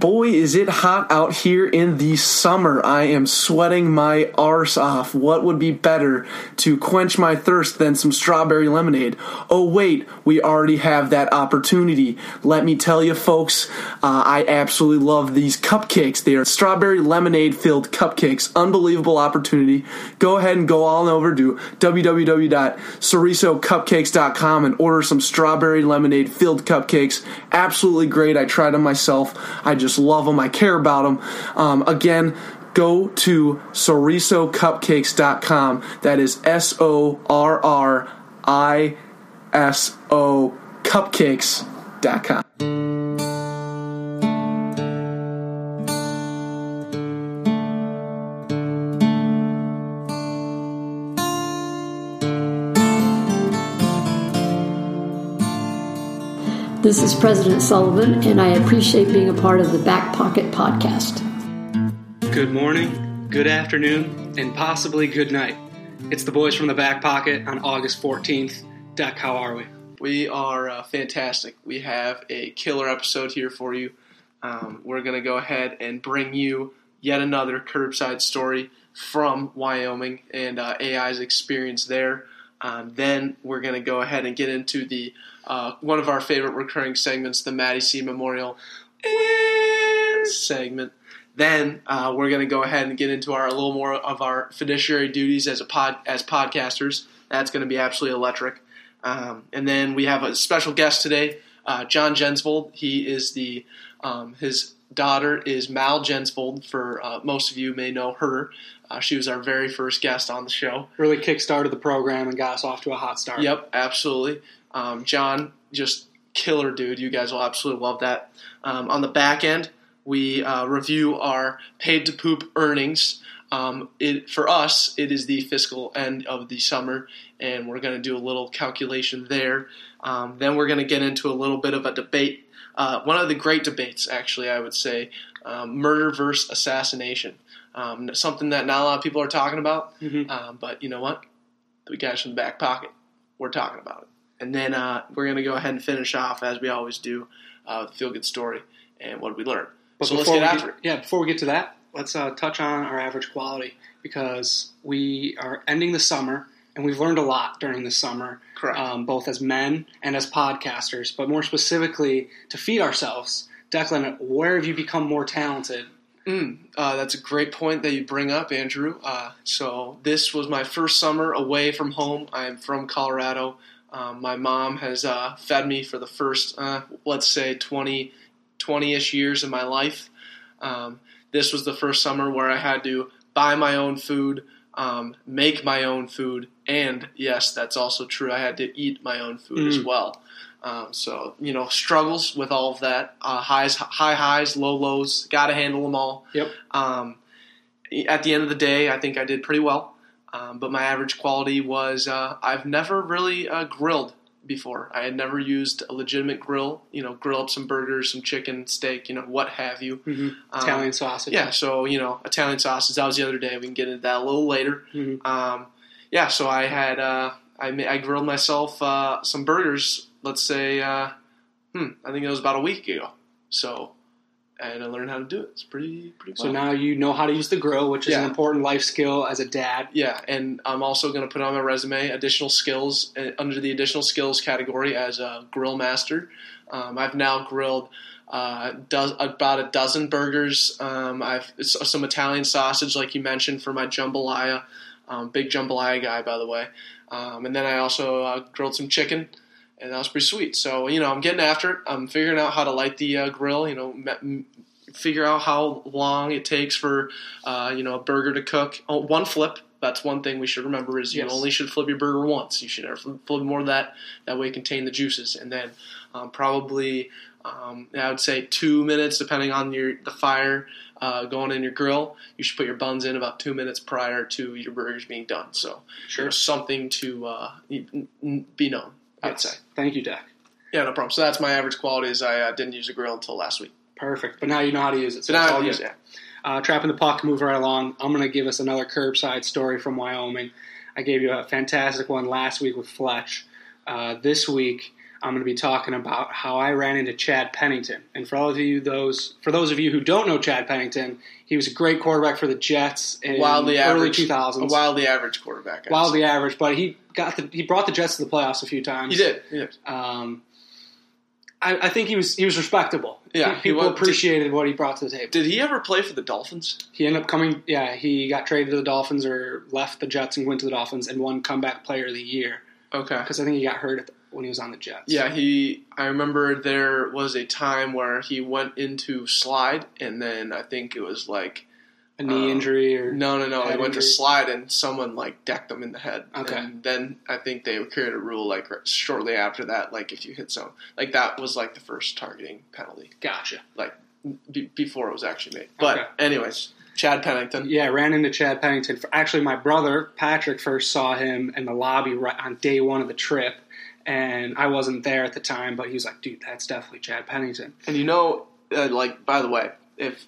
boy, is it hot out here in the summer. I am sweating my arse off. What would be better to quench my thirst than some strawberry lemonade? Oh, wait, we already have that opportunity. Let me tell you, folks, uh, I absolutely love these cupcakes. They are strawberry lemonade filled cupcakes. Unbelievable opportunity. Go ahead and go all over to www.sorrisocupcakes.com and order some strawberry lemonade filled cupcakes. Absolutely great. I tried them myself. I just love them. I care about them. Um, again, go to sorrisocupcakes.com. That is S O R R I S O cupcakes.com. This is President Sullivan, and I appreciate being a part of the Back Pocket Podcast. Good morning, good afternoon, and possibly good night. It's the boys from the Back Pocket on August 14th. Deck, how are we? We are uh, fantastic. We have a killer episode here for you. Um, we're going to go ahead and bring you yet another curbside story from Wyoming and uh, AI's experience there. Um, then we're going to go ahead and get into the uh, one of our favorite recurring segments, the Matty C Memorial segment. Then uh, we're going to go ahead and get into our a little more of our fiduciary duties as a pod as podcasters. That's going to be absolutely electric. Um, and then we have a special guest today, uh, John Jensvold. He is the um, his daughter is Mal Jensvold. For uh, most of you may know her. Uh, she was our very first guest on the show. Really kick-started the program and got us off to a hot start. Yep, absolutely. Um, John, just killer dude. You guys will absolutely love that. Um, on the back end, we uh, review our paid to poop earnings. Um, it, for us, it is the fiscal end of the summer, and we're going to do a little calculation there. Um, then we're going to get into a little bit of a debate. Uh, one of the great debates, actually, I would say, um, murder versus assassination. Um, something that not a lot of people are talking about, Mhm. um, but you know what? The guys from the back pocket, we're talking about it. And then uh, we're going to go ahead and finish off, as we always do, uh, the feel good story and what we learn. But so let's before get we after it. Yeah, before we get to that, let's uh, touch on our average quality because we are ending the summer and we've learned a lot during the summer, Correct. um, both as men and as podcasters. But more specifically, to feed ourselves. Declan, where have you become more talented? Mm, uh, that's a great point that you bring up, Andrew. Uh, so this was my first summer away from home. I am from Colorado. Um, my mom has uh, fed me for the first, uh, let's say, 20, 20-ish years of my life. Um, this was the first summer where I had to buy my own food, um, make my own food, and yes, that's also true. I had to eat my own food as Mm. well. Um, so you know, struggles with all of that, uh, highs, high highs, low lows. Got to handle them all. Yep. Um, at the end of the day, I think I did pretty well. Um, but my average quality was uh, I've never really uh, grilled before. I had never used a legitimate grill. You know, grill up some burgers, some chicken, steak, you know, what have you. Um, Italian sausage. yeah, so you know, Italian sausage. That was the other day. We can get into that a little later. Mhm. Um, yeah, so I had uh, I ma- I grilled myself uh, some burgers. Let's say, uh, hmm, I think it was about a week ago. So, and I learned how to do it. It's pretty pretty. So now you know how to use the grill, which is an important life skill as a dad. Yeah, and I'm also going to put on my resume additional skills uh, under the additional skills category as a grill master. Um, I've now grilled uh, does, about a dozen burgers. Um, I've some Italian sausage, like you mentioned, for my jambalaya. Um, big jambalaya guy, by the way. Um, and then I also uh, grilled some chicken, and that was pretty sweet. So you know, I'm getting after it. I'm figuring out how to light the uh, grill. You know, me- figure out how long it takes for uh, you know a burger to cook. Oh, one flip. That's one thing we should remember is you Yes. only should flip your burger once. You should never flip flip more of that. That way, it contain the juices, and then um, probably um, I would say two minutes, depending on your the fire uh, going in your grill. You should put your buns in about two minutes prior to your burgers being done. So Sure. something to uh, be known. I'd say. Thank you, Deck. Yeah, no problem. So that's my average quality. Is I uh, didn't use a grill until last week. Perfect. But now you know how to use it. So So now I use it. Uh, trapping the puck, move right along. I'm going to give us another curbside story from Wyoming. I gave you a fantastic one last week with Fletch. Uh, this week, I'm going to be talking about how I ran into Chad Pennington. And for all of you those for those of you who don't know Chad Pennington, he was a great quarterback for the Jets in wildly early average, 2000s. a wildly average quarterback. I'd wildly say. average, but he got the he brought the Jets to the playoffs a few times. He did. He did. Um, I, I think he was he was respectable. Yeah, he people was- appreciated what he brought to the table. Did he ever play for the Dolphins? He ended up coming. Yeah, he got traded to the Dolphins or left the Jets and went to the Dolphins and won comeback player of the year Okay. because I think he got hurt at the, when he was on the Jets. Yeah, he. I remember there was a time where he went into slide, and then I think it was like a knee Um, injury or no, no, no. He went to slide, and someone like decked him in the head. Okay. And then I think they created a rule like shortly after that, like if you hit someone, like that was like the first targeting penalty, gotcha. like be, before it was actually made. But Okay. anyways, Chad Pennington. Yeah, ran into Chad Pennington. Actually, my brother Patrick first saw him in the lobby right on day one of the trip, and I wasn't there at the time. But he was like, "Dude, that's definitely Chad Pennington." And you know, uh, like by the way, if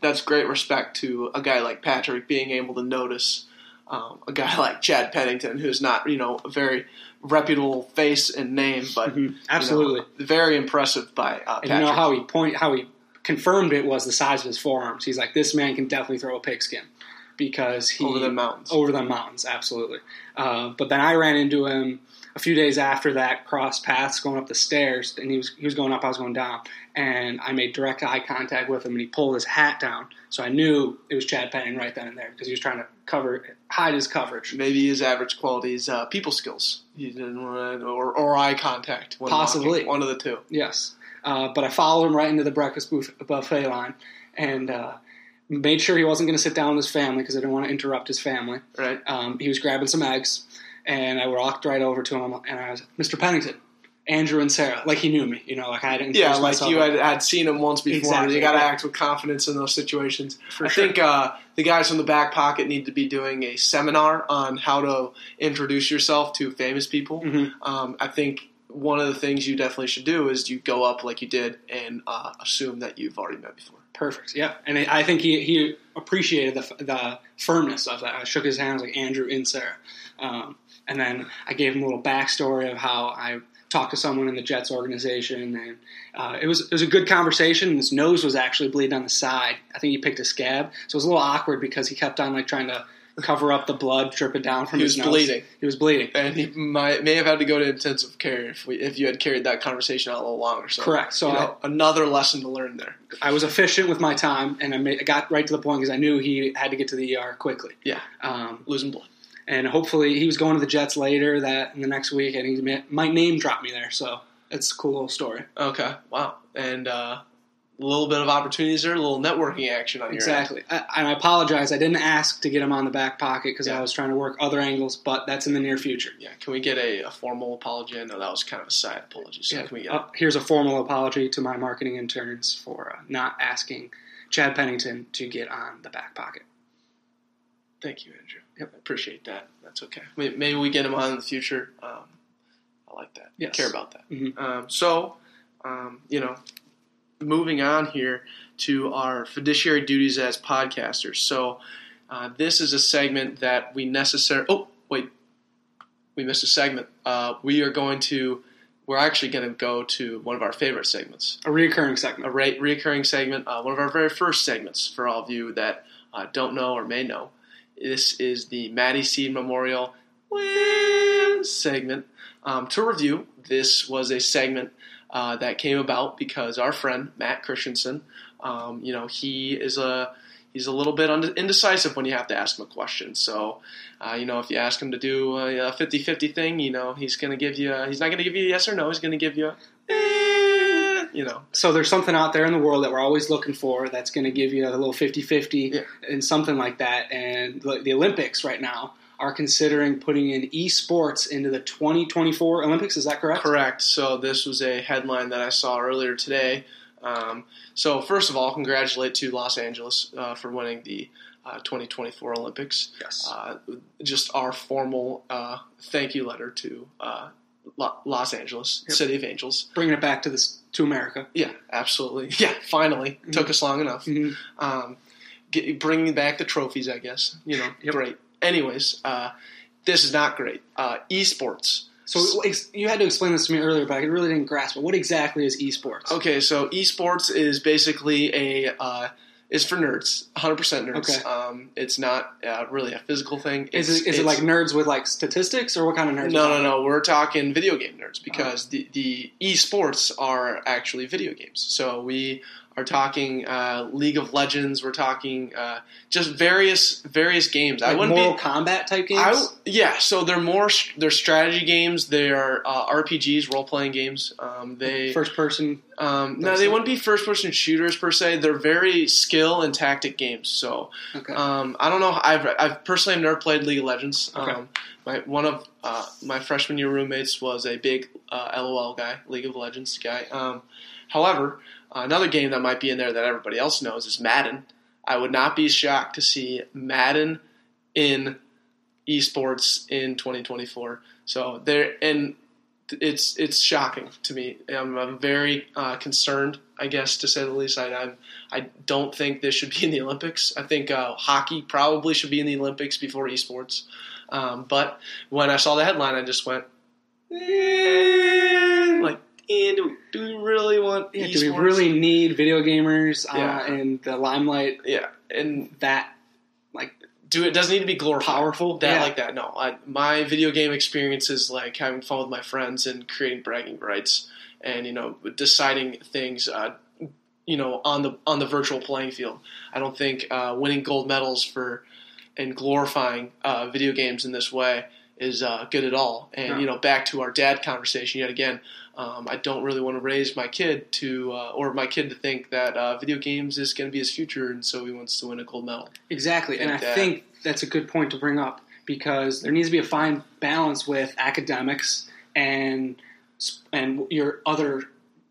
that's great respect to a guy like Patrick being able to notice um, a guy like Chad Pennington, who's not you know a very reputable face and name, but Mhm, you know, Absolutely. very impressive by uh, And you know how he point how he confirmed it was the size of his forearms. He's like, this man can definitely throw a pigskin because he over the mountains. over the mountains, absolutely. Uh, but then I ran into him a few days after that, crossed paths going up the stairs, and he was he was going up, I was going down, and I made direct eye contact with him, and he pulled his hat down, so I knew it was Chad Penning right then and there because he was trying to cover hide his coverage. Maybe his average quality is uh, people skills. He didn't want or, or eye contact. Possibly. walking. one of the two. Yes, uh, but I followed him right into the breakfast booth, buffet line, and. Uh, Made sure he wasn't going to sit down with his family because I didn't want to interrupt his family. Right. Um, he was grabbing some eggs, and I walked right over to him, and I was, Mr. Pennington, Andrew and Sarah, like he knew me, you know, like I didn't. Yeah, like you had, had seen him once before. Exactly. You got to act with confidence in those situations. For I sure. think uh, the guys from the back pocket need to be doing a seminar on how to introduce yourself to famous people. Mhm. Um, I think one of the things you definitely should do is you go up like you did and uh, assume that you've already met before. perfect. Yeah, and I think he he appreciated the the firmness of that. I shook his hand I like Andrew and Sarah, um, and then I gave him a little backstory of how I talked to someone in the Jets organization, and uh, it was it was a good conversation. And his nose was actually bleeding on the side. I think he picked a scab, so it was a little awkward because he kept on like trying to cover up the blood dripping down from He his was nose. bleeding. He was bleeding. And he might may have had to go to intensive care if we if you had carried that conversation out a little longer. So Correct. So you know, another lesson to learn there. I was efficient with my time, and I, made, I got right to the point because I knew he had to get to the ER quickly. Yeah, Um, losing blood. And hopefully, he was going to the Jets later that in the next week, and he may, might name drop me there. So it's a cool little story. Okay, wow, and uh, a little bit of opportunities there, a little networking action on your end. Exactly. And I apologize. I didn't ask to get him on the back pocket because Yeah. I was trying to work other angles, but that's in the near future. Yeah, can we get a, a formal apology? I know that was kind of a side apology. So can we get? Uh, here's a formal apology to my marketing interns for uh, not asking Chad Pennington to get on the back pocket. Thank you, Andrew. Yep, I appreciate that. That's okay. Maybe we get him on in the future. Um, I like that. Yes. Care about that. Mhm. Um, so, um, you know, moving on here to our fiduciary duties as podcasters. So, uh, this is a segment that we necessarily. Oh, wait, we missed a segment. Uh, we are going to. We're actually going to go to one of our favorite segments A reoccuring a segment. re- reoccurring segment, uh, one of our very first segments for all of you that uh, don't know or may know. This is the Matty C Memorial segment. Um, to review, this was a segment uh, that came about because our friend Matt Christensen, um, you know, he is a he's a little bit indecisive when you have to ask him a question. So, uh, you know, if you ask him to do a, a 50-50 thing, you know, he's going to give you a, he's not to give you a yes or no. He's going to give you a, eh, you know, So there's something out there in the world that we're always looking for that's going to give you a little 50-50 Yeah. and something like that. And the, the Olympics right now are considering putting in esports into the 2024 Olympics. Is that correct? Correct. So this was a headline that I saw earlier today. Um, so first of all, congratulate to Los Angeles uh, for winning the uh, 2024 Olympics. Yes. Uh, just our formal uh, thank you letter to uh, Los Angeles, Yep. City of Angels. Bringing it back to this to America. Yeah, absolutely. Yeah, finally took us long enough. Mhm. Um, get, bringing back the trophies, I guess. You know, Yep. great. Anyways, uh, this is not great. Uh, esports. So you had to explain this to me earlier, but I really didn't grasp it. What exactly is esports? Okay, so esports is basically a uh, is for nerds, 100 percent nerds. Okay. Um, it's not uh, really a physical thing. Is It's- it like nerds with like statistics, or what kind of nerds? No, no, no. We're talking video game nerds Oh. because the the esports are actually video games. So we are talking uh, League of Legends. We're talking uh, just various various games. I Like wouldn't Mortal be. Kombat type games. I, yeah, so they're more they're strategy games. They are uh, RPGs, role playing games. Um, they First person. um, no, they wouldn't be first person shooters per se. They're very skill and tactic games. So Okay. um, I don't know. I've, I've personally have never played League of Legends. Okay. Um, my one of uh, my freshman year roommates was a big uh, LOL guy, League of Legends guy. Um, however, another game that might be in there that everybody else knows is Madden. I would not be shocked to see Madden in esports in 2024. So there, and it's it's shocking to me. I'm, I'm very uh, concerned, I guess, to say the least. I I'm, I don't think this should be in the Olympics. I think uh, hockey probably should be in the Olympics before esports. Um, but when I saw the headline, I just went, eh, eh, do, we, do we really want Yeah, do we really need video gamers uh, Yeah. in the limelight Yeah, and that like do it doesn't need to be glorified. powerful? that yeah. like that. No, I, my video game experience is like having fun with my friends and creating bragging rights, and you know deciding things. Uh, you know, on the on the virtual playing field. I don't think uh, winning gold medals for and glorifying uh, video games in this way is uh, good at all. And No. you know, back to our dad conversation yet again. Um, I don't really want to raise my kid to, uh, or my kid to think that uh, video games is going to be his future, and so he wants to win a gold medal. Exactly, and I think that- think that's a good point to bring up because there needs to be a fine balance with academics and and your other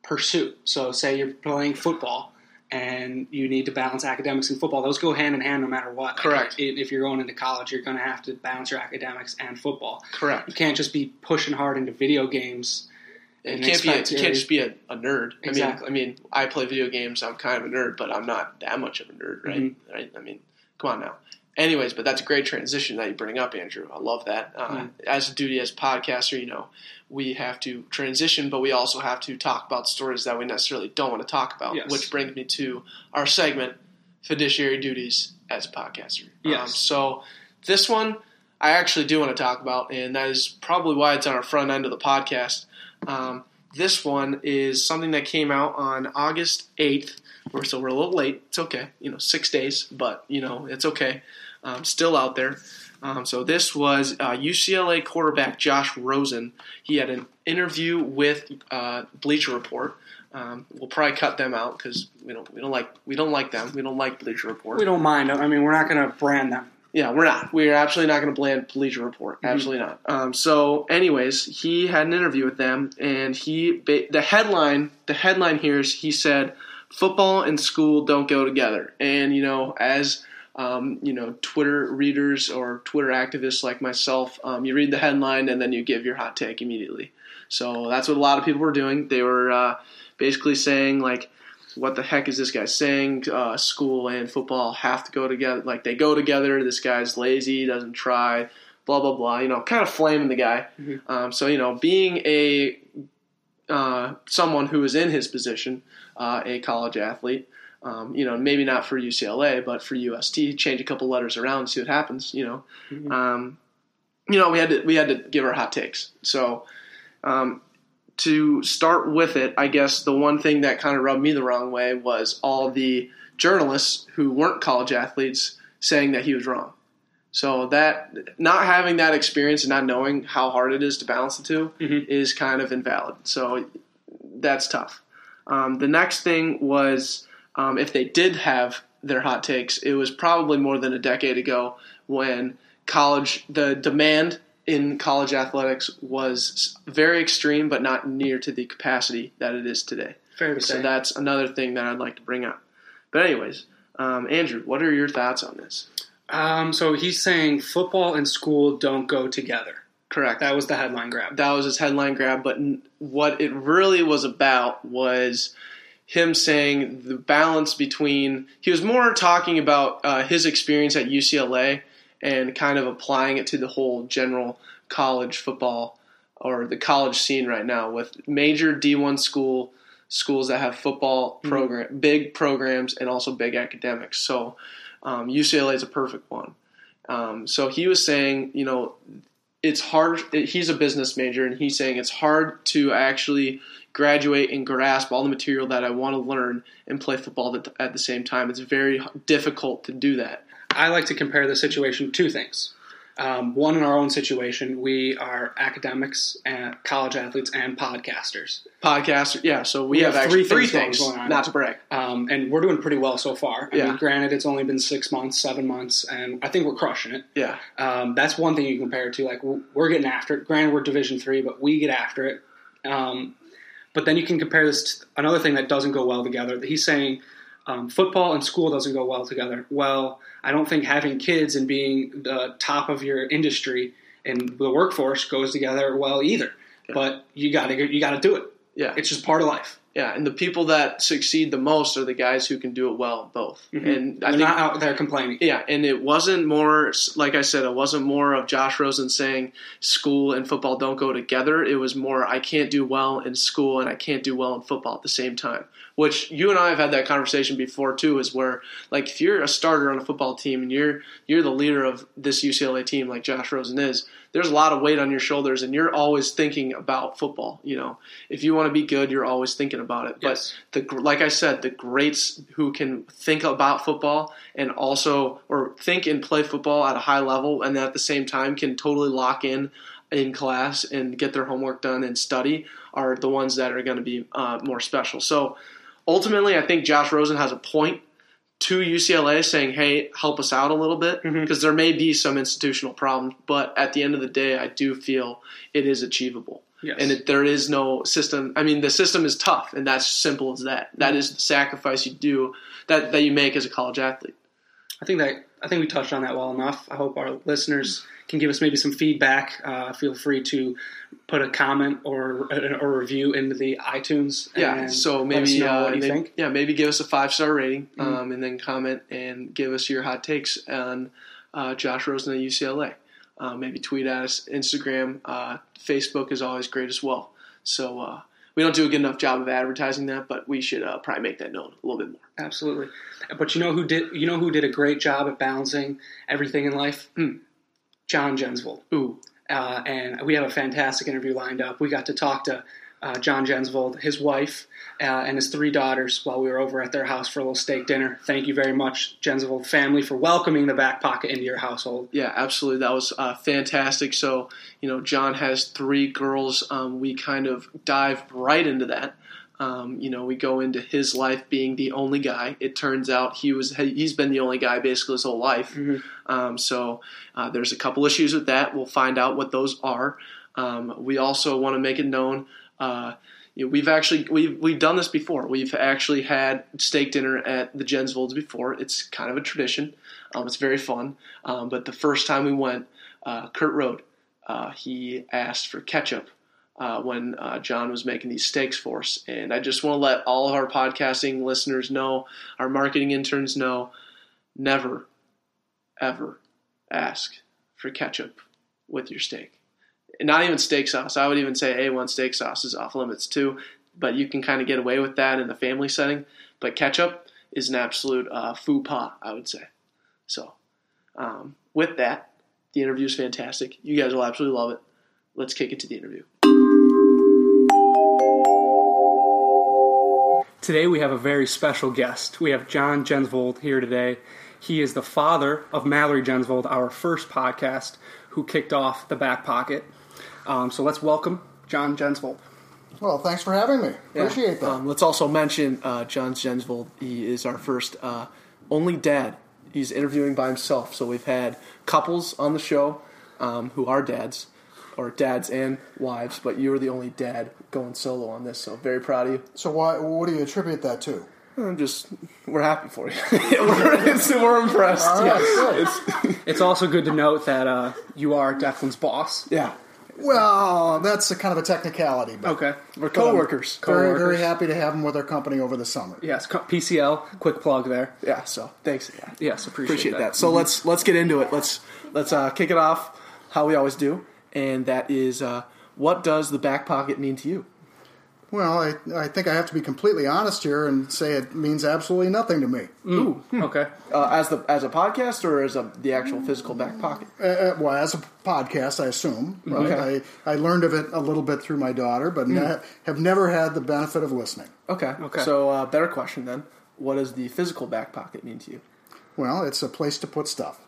pursuit. So, say you're playing football and you need to balance academics and football; those go hand in hand no matter what. Correct. if, if you're going into college, you're going to have to balance your academics and football. Correct. You can't just be pushing hard into video games. It can't be. expect You can't just be a, a nerd. Exactly. I mean, I mean, I play video games. I'm kind of a nerd, but I'm not that much of a nerd, right? Mm-hmm. Right. I mean, come on now. Anyways, but that's a great transition that you bring up, Andrew. I love that. Uh, Mm. As a duty as a podcaster, you know, we have to transition, but we also have to talk about stories that we necessarily don't want to talk about. Yes. Which brings me to our segment, fiduciary duties as a podcaster. Um, Yes. so this one I actually do want to talk about, and that is probably why it's on our front end of the podcast. Um, this one is something that came out on August 8th. We're, so we're a little late. It's okay. You know, six days, but, you know, it's okay. Um, still out there. Um, so this was uh, UCLA quarterback Josh Rosen. He had an interview with uh, Bleacher Report. Um, we'll probably cut them out because we don't we don't like we don't like them. We don't like Bleacher Report. We don't mind. I mean, we're not going to brand them. Yeah, we're not. We're absolutely not going to blame Bleacher Report. Absolutely not. Um, so, anyways, he had an interview with them, and he the headline the headline here is he said football and school don't go together. And you know, as um, you know, Twitter readers or Twitter activists like myself, um, you read the headline and then you give your hot take immediately. So that's what a lot of people were doing. They were uh, basically saying like what the heck is this guy saying? Uh, school and football have to go together. Like they go together. This guy's lazy, doesn't try, blah blah blah. You know, kind of flaming the guy. Um, so you know, being a uh, someone who is in his position, uh, a college athlete. Um, you know, maybe not for UCLA, but for UST, change a couple letters around, see what happens. You know, um, you know, we had to we had to give our hot takes. So, um, to start with it, I guess the one thing that kind of rubbed me the wrong way was all the journalists who weren't college athletes saying that he was wrong. So that not having that experience and not knowing how hard it is to balance the 2 Mhm. is kind of invalid. So that's tough. Um, the next thing was um, if they did have their hot takes, it was probably more than a decade ago when college the demand in college athletics was very extreme, but not near to the capacity that it is today. Fair to So say. that's another thing that I'd like to bring up. But anyways, um, Andrew, what are your thoughts on this? Um, so he's saying football and school don't go together. Correct. That was the headline grab. that was his headline grab. But n- what it really was about was him saying the balance between. He was more talking about uh, his experience at UCLA and kind of applying it to the whole general college football or the college scene right now with major D1 school schools that have football program, big programs, and also big academics. So um, UCLA is a perfect one. Um, so he was saying, you know, it's hard. He's a business major, and he's saying it's hard to actually graduate and grasp all the material that I want to learn and play football at the, at the same time. It's very difficult to do that. I like to compare the situation to two things. Um, one, in our own situation, we are academics, and college athletes, and podcasters. Podcasters, yeah. So we, We have, have three three things things, going on. not to brag. Um, and we're doing pretty well so far. I Yeah. mean, granted, it's only been six months, seven months, and I think we're crushing it. Yeah, Um, that's one thing you compare it to. Like we're getting after it. Granted, we're Division three, but we get after it. Um, but then you can compare this to another thing that doesn't go well together. He's saying um, football and school doesn't go well together. Well, I don't think having kids and being the top of your industry and the workforce goes together well either. But you got to you got to do it. yeah, It's just part of life. yeah. And the people that succeed the most are the guys who can do it well, both. And I Mm-hmm. They're think not out there complaining. Yeah, and it wasn't more like I said. It wasn't more of Josh Rosen saying school and football don't go together. It was more I can't do well in school and I can't do well in football at the same time. Which you and I have had that conversation before too. Is where like if you're a starter on a football team and you're you're the leader of this UCLA team like Josh Rosen is, there's a lot of weight on your shoulders and you're always thinking about football. You know, if you want to be good, you're always thinking about it. Yes. But the like I said, the greats who can think about football and also or think and play football at a high level and at the same time can totally lock in in class and get their homework done and study are the ones that are going to be uh, more special. So ultimately, I think Josh Rosen has a point to UCLA saying, "Hey, help us out a little bit," because there may be some institutional problems, but at the end of the day, I do feel it is achievable. Yes. And it, there is no system. I mean, the system is tough, and that's simple as that. That is the sacrifice you do that that you make as a college athlete. I think that I think we touched on that well enough. I hope our listeners can give us maybe some feedback. Uh, feel free to put a comment or a, a review into the iTunes. Yeah, and so maybe uh, what you maybe- think. Mm-hmm. yeah, maybe give us a five star rating, um, and then comment and give us your hot takes on uh, Josh Rosen at UCLA. Uh, maybe tweet at us, Instagram, uh, Facebook is always great as well. So uh, we don't do a good enough job of advertising that, but we should uh, probably make that known a little bit more. Absolutely. But you know who did? You know who did a great job at balancing everything in life? Hmm. John Jensvold. Ooh, uh, and we have a fantastic interview lined up. We got to talk to uh, John Jensvold, his wife, uh, and his three daughters while we were over at their house for a little steak dinner. Thank you very much, Jensvold family, for welcoming the back pocket into your household. Yeah, absolutely. That was uh, fantastic. So, you know, John has three girls. Um, we kind of dive right into that. Um, you know, we go into his life being the only guy. It turns out he was he's been the only guy basically his whole life. Um, so uh, there's a couple issues with that. We'll find out what those are. Um, we also want to make it known. Uh, you know, we've actually we've we've done this before. We've actually had steak dinner at the Jensvolds before. It's kind of a tradition. Um, it's very fun. Um, but the first time we went, uh, Kurt Road, uh, he asked for ketchup uh, when uh, John was making these steaks for us. And I just want to let all of our podcasting listeners know, our marketing interns know, never, ever ask for ketchup with your steak. And not even steak sauce. I would even say A1 steak sauce is off limits too, but you can kind of get away with that in the family setting. But ketchup is an absolute uh, faux pas, I would say. So, um, with that, the interview is fantastic. You guys will absolutely love it. Let's kick it to the interview. Today we have a very special guest. We have John Jensvold here today. He is the father of Mallory Jensvold, our first podcast, who kicked off the back pocket. Um, so let's welcome John Jensvold. Well, thanks for having me. Appreciate that. Um, let's also mention uh, John Jensvold. He is our first uh, only dad. He's interviewing by himself. So we've had couples on the show um, who are dads, or dads and wives, but you were the only dad going solo on this. So very proud of you. so, why, what do you attribute that to? I'm just, we're happy for you. we're, it's- we're impressed. All right, good. It's, It's also good to note that uh, you are Declan's boss. yeah, Well, that's a kind of a technicality. But Okay. we're coworkers. very, very happy to have them with our company over the summer. Yes, PCL. Quick plug there. Yeah, so thanks. Yeah. Yes, appreciate, appreciate that. that. So let's let's get into it. Let's let's uh, kick it off how we always do, and that is uh, what does the back pocket mean to you? Well, I, I think I have to be completely honest here and say it means absolutely nothing to me. Ooh, okay. Uh, as the as a podcast or as a, the actual physical back pocket? Uh, Uh, well, as a podcast, I assume. Right? Okay. I, I learned of it a little bit through my daughter, but ne- have never had the benefit of listening. Okay. Okay. So, uh, better question then. What does the physical back pocket mean to you? Well, it's a place to put stuff.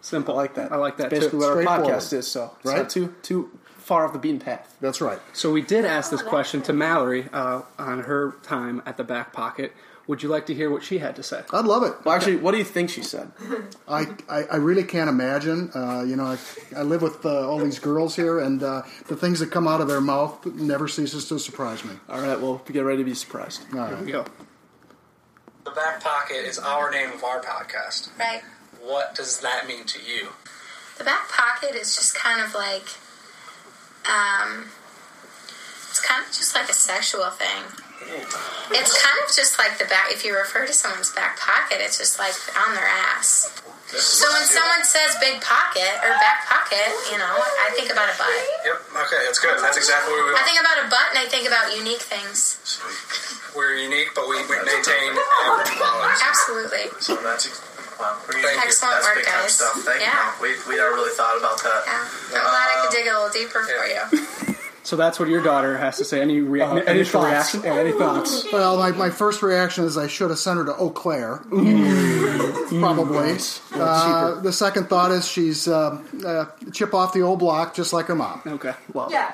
Simple. I like that. I like that Basically, too. what our podcast is. So, it's Right? not too too far off the beaten path. That's right. So we did ask this question to Mallory uh, on her time at the back pocket. Would you like to hear what she had to say? I'd love it. Well, actually, what do you think she said? I, I, I really can't imagine. Uh, you know, I, I live with uh, all these girls here, and uh, the things that come out of their mouth never ceases to surprise me. All right. Well, get ready to be surprised. All Here right. we go. The back pocket is our name of our podcast. Right. What does that mean to you? The back pocket is just kind of like, um, it's kind of just like a sexual thing. It's kind of just like the back. If you refer to someone's back pocket, it's just like on their ass. So when someone says big pocket or back pocket, you know, I think about a butt. Yep. Okay, that's good. That's exactly what we I think about a butt and I think about unique things. We're unique, but we, we maintain average quality. Absolutely. So that's wow, pretty Thank you. Excellent That's work, big time guys. stuff. Thank Yeah. you. We we never really thought about that. Yeah. I'm glad I could dig a little deeper for you. So that's what your daughter has to say. Any, rea- Uh, any initial thoughts? reaction? Yeah, any thoughts? Well, my, my first reaction is I should have sent her to Eau Claire. Probably. Uh, the second thought is she's uh, uh, chip off the old block just like her mom. Okay. Well, Yeah.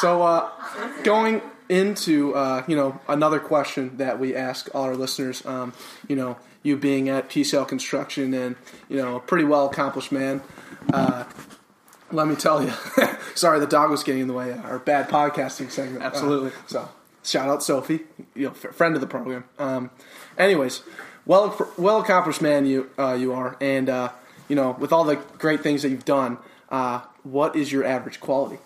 So, uh, going into uh, you know another question that we ask all our listeners, um, you know, you being at PCL Construction and you know a pretty well accomplished man. Uh, let me tell you, sorry, the dog was getting in the way. of Our bad podcasting segment, Absolutely. Uh, so, shout out Sophie, you know, friend of the program. Um, anyways, well, well accomplished man you uh, you are, and uh, you know, with all the great things that you've done, uh, what is your average quality?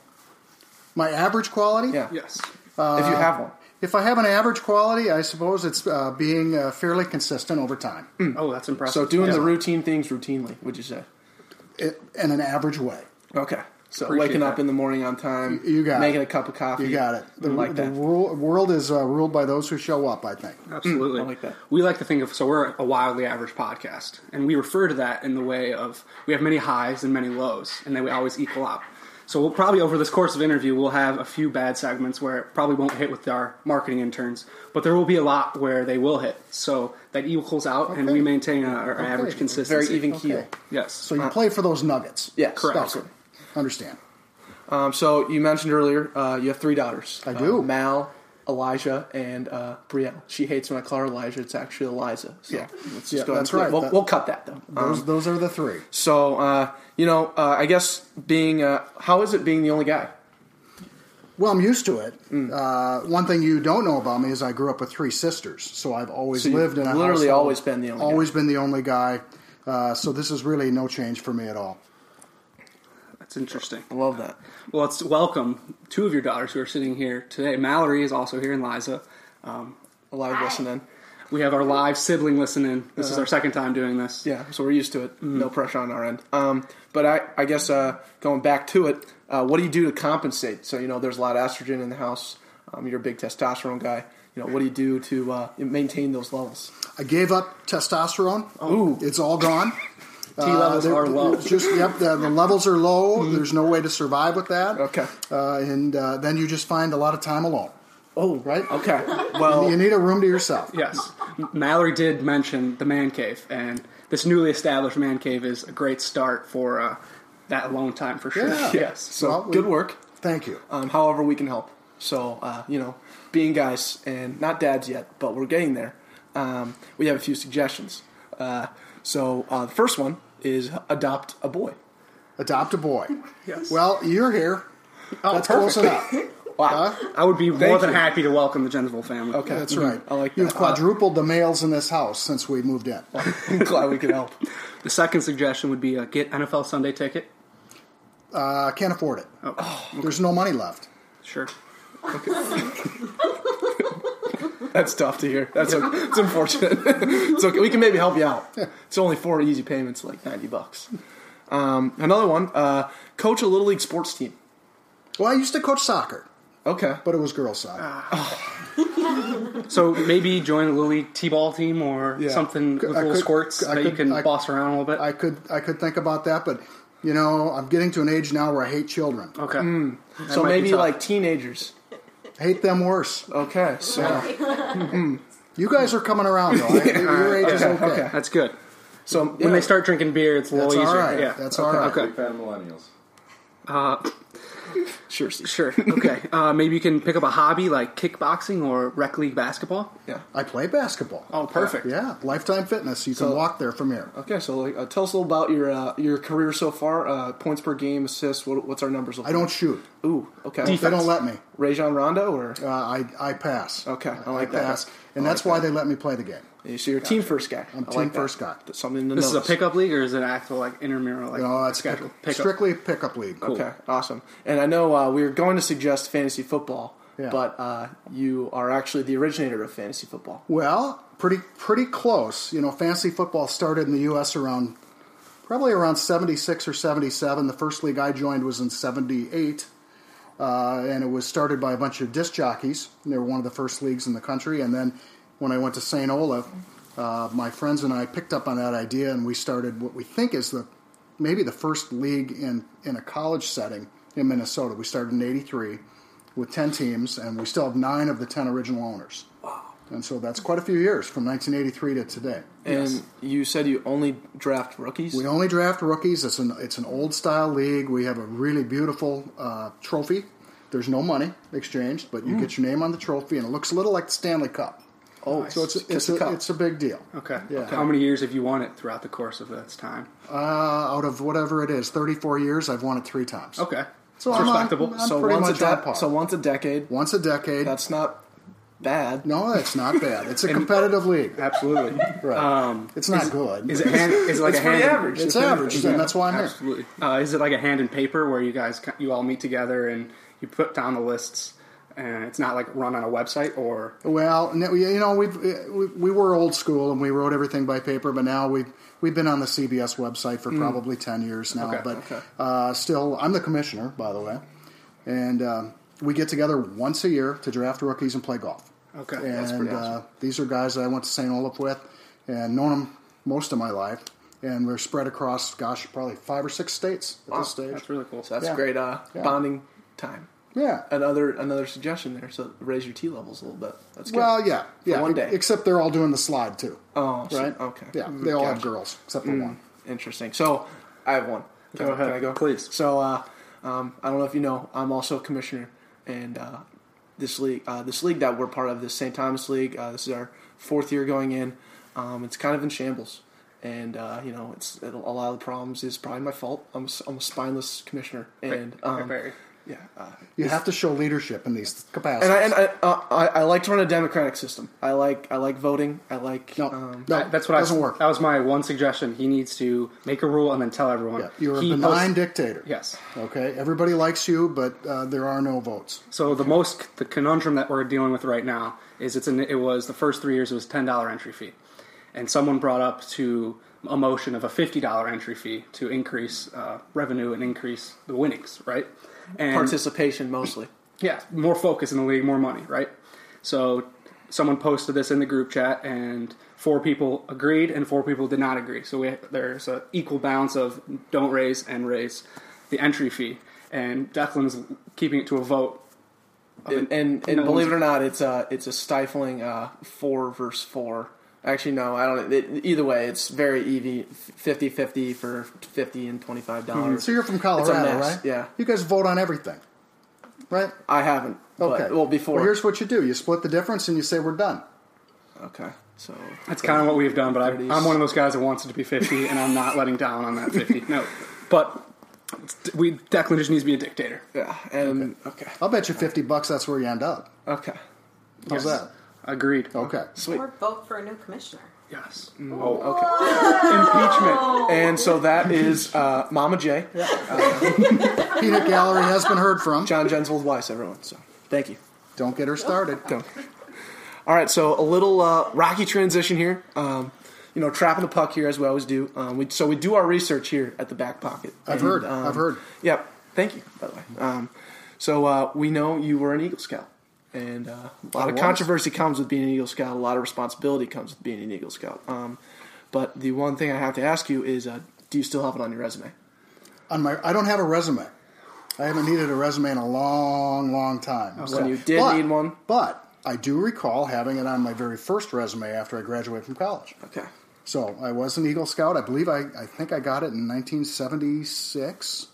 My average quality? Yeah, Yes. if you have one. If I have an average quality, I suppose it's uh, being uh, fairly consistent over time Oh, that's impressive. So doing the routine things routinely, would you say? it, in an average way. Okay. So Appreciate waking up in the morning on time, You got making it. a cup of coffee. You got it. The, like the rule, world is uh, ruled by those who show up, I think. Absolutely. I like that. We like to think of so we're a wildly average podcast, and we refer to that in the way of we have many highs and many lows, and then we always equal out. So we'll probably over this course of interview we'll have a few bad segments where it probably won't hit with our marketing interns, but there will be a lot where they will hit. So that equals out, and we maintain our, our average Very consistency. even Okay. keel. Yes. So you play for those nuggets. Yes, Correct. Okay. Understand. Um, so you mentioned earlier uh, you have three daughters. I do. Uh, Mal, Elijah, and uh, Brielle. She hates when I call her Elijah. It's actually Eliza. So Yeah. let's just Yeah, go that's right. We'll, That- we'll cut that though. Those, Um, those are the three. so uh, you know, uh, I guess being uh, how is it being the only guy? Well, I'm used to it. Mm. Uh, one thing you don't know about me is I grew up with three sisters, so I've always So lived in a literally household- always been the only guy. always been the only guy. Uh, so this is really no change for me at all. That's interesting. I love that. Well, let's welcome two of your daughters who are sitting here today. Mallory is also here, and Liza. Um, Alive listening. we have our live sibling listening. This is our second time doing this. Yeah, so we're used to it. No pressure on our end. Um, but I, I guess uh, going back to it, uh, what do you do to compensate? So you know, there's a lot of estrogen in the house. Um, you're a big testosterone guy. You know, what do you do to uh, maintain those levels? I gave up testosterone. Ooh. It's all gone. T levels Uh, are low. Just yep, the, the levels are low. There's no way to survive with that. Okay. Uh, and uh, then you just find a lot of time alone. Oh, right. Okay. Well, you need a room to yourself. Yes. Mallory did mention the man cave, and this newly established man cave is a great start for uh, that alone time for sure. Yeah. yes. So Well, we- good work. Thank you. Um, however, we can help. So uh, you know, being guys and not dads yet, but we're getting there. Um, we have a few suggestions. Uh, so uh, the first one is adopt a boy. Adopt a boy. Yes. Well, you're here. Oh, That's perfect. close enough. Wow. Huh? I would be more Thank than you. happy to welcome the Jensville family. Okay. That's Mhm. right. I like You've that. Uh, quadrupled the males in this house since we moved in. I'm glad we could help. The second suggestion would be uh, get NFL Sunday ticket. Uh, I can't afford it. Oh, There's no money left. sure. That's tough to hear. That's okay. it's unfortunate. it's okay. We can maybe help you out. It's only four easy payments, like ninety bucks. Um, another one: uh, coach a little league sports team. Well, I used to coach soccer, Okay. but it was girls soccer. So maybe join a little league t-ball team or Yeah. something with I little could- squirts I that you can I- boss around a little bit. I could I could think about that, but you know, I'm getting to an age now where I hate children. okay. Mm. So maybe like teenagers. Hate them worse. Okay. So You guys are coming around though. I, your age is okay. okay. that's good. so When they start drinking beer, it's a little That's easier. right. Yeah, That's all right. Okay. Big fan of millennials. Uh, sure. Steve. sure. Okay. Uh, maybe you can pick up a hobby like kickboxing or rec league basketball. Yeah. I play basketball. Oh, perfect. Yeah, Lifetime Fitness. You can So- walk there from here. Okay. So like, uh, tell us a little about your uh, your career so far. Uh, points per game, assists. What, what's our numbers? Look I don't shoot. Ooh. Okay. They don't let me. Rajon Rondo or Uh, I I pass. Okay, I like that. pass, and I that's like why that. they let me play the game. so you're a team first guy. I'm I team like that. first guy. That's something to This is a notice. pickup league or is it an actual like intramural like No, that's schedule? pick, Pickup. strictly pickup league. Okay, awesome. And I know uh, we were going to suggest fantasy football, Yeah. but uh, you are actually the originator of fantasy football. Well, pretty pretty close. You know, fantasy football started in the U.S. around probably around '76 or '77. The first league I joined was in '78, uh, and it was started by a bunch of disc jockeys. And they were one of the first leagues in the country. And then when I went to St. Olaf, uh, my friends and I picked up on that idea, and we started what we think is the maybe the first league in in a college setting in Minnesota. We started in '83 with 10 teams, and we still have nine of the 10 original owners. Wow. And so that's quite a few years from 1983 to today. And you said you only draft rookies. We only draft rookies. It's an it's an old style league. We have a really beautiful uh, trophy. There's no money exchanged, but you get your name on the trophy, and it looks a little like the Stanley Cup. oh, So it's kiss it's a, cup. it's a big deal. Okay. Yeah. How many years have you won it throughout the course of this time? Uh, out of whatever it is, 34 years, I've won it three times. Okay. So It's I'm respectable. I'm so once a de- so once a decade. Once a decade. That's not bad. no, it's not bad. It's a competitive league. Absolutely. Right. Um, it's not good. is it hand, is it like It's a hand? average. It's It's average, and that's why I'm here. Absolutely. Uh, is it like a hand in paper where you guys you all meet together and you put down the lists and it's not like run on a website or Well, you know, we've, we we were old school and we wrote everything by paper, but now we've we've been on the CBS website for probably ten years now. Okay, but okay. Uh, still, I'm the commissioner, by the way, and um, we get together once a year to draft rookies and play golf. okay. and pretty uh, awesome. these are guys that I went to St. Olaf with and known them most of my life, and we're spread across, gosh, probably five or six states at Wow, this stage. That's really cool. So that's Yeah. great uh, Yeah. bonding time. Yeah. Another another suggestion there. So raise your T levels a little bit. That's good. Well, yeah, yeah. one day. Except they're all doing the slide too. oh, so- right? okay. Yeah, they all have girls except for one. Interesting. So I have one. Can, Go ahead, can I go? please. So uh, um, I don't know if you know, I'm also a commissioner, and uh, this league, uh, this league that we're part of, the St. Thomas League. Uh, this is our fourth year going in. Um, it's kind of in shambles, and uh, you know, it's it, a lot of the problems is probably my fault. I'm a, s- I'm a spineless commissioner, and um, Very. Yeah. Uh, You have to show leadership in these and capacities. I, and I, uh, I, I like to run a democratic system. I like I like voting. I like no, um, no, That- that's what doesn't I, work. That was my one suggestion. He needs to make a rule and then tell everyone. Yeah, you're a He benign posts- dictator. Yes. Okay, everybody likes you, but uh, there are no votes. So the most the conundrum that we're dealing with right now is it's an, it was the first three years it was ten dollar entry fee, and someone brought up to a motion of a fifty dollar entry fee to increase uh, revenue and increase the winnings, right? And participation mostly. yeah, more focus in the league, more money, right? So someone posted this in the group chat, and four people agreed, and four people did not agree. So we, there's an equal balance of don't raise and raise the entry fee, and Declan's keeping it to a vote. and and, and No believe it or not, it's a it's a stifling uh, four versus four. Actually, no, I don't. It, either way, it's very EV 50-50 for fifty and twenty five hmm, dollars. So you're from Colorado, right? yeah. You guys vote on everything, right? I haven't. Okay. But, well, before. Well, here's what you do: you split the difference, and you say we're done. okay. So That's kind of what we've done, but I, I'm one of those guys that wants it to be 50, and I'm not letting down on that 50. No, but we Declan just needs to be a dictator. yeah, and okay, I'll bet you uh, fifty bucks. That's where you end up. okay, How's Yes. that? Agreed. Okay. sweet. Or vote for a new commissioner. Yes. Oh, okay. Impeachment, and so that is uh, Mama J, Peanut Gallery has been heard from. John Jensvold Weiss, everyone. So thank you. Don't get her started. Don't. All right, so a little uh, rocky transition here. Um, you know, trapping the puck here as we always do. Um, we, so we do our research here at the back pocket. I've And, heard. um, I've heard. Yep. Thank you, by the way. Um, So uh, we know you were an Eagle Scout, and uh, a lot I of was. controversy comes with being an Eagle Scout. A lot of responsibility comes with being an Eagle Scout. Um, but the one thing I have to ask you is, uh, do you still have it on your resume? On my, I don't have a resume. I haven't needed a resume in a long, long time. When you did but, need one, but I do recall having it on my very first resume after I graduated from college. okay. So I was an Eagle Scout. I believe I, I think I got it in 1976,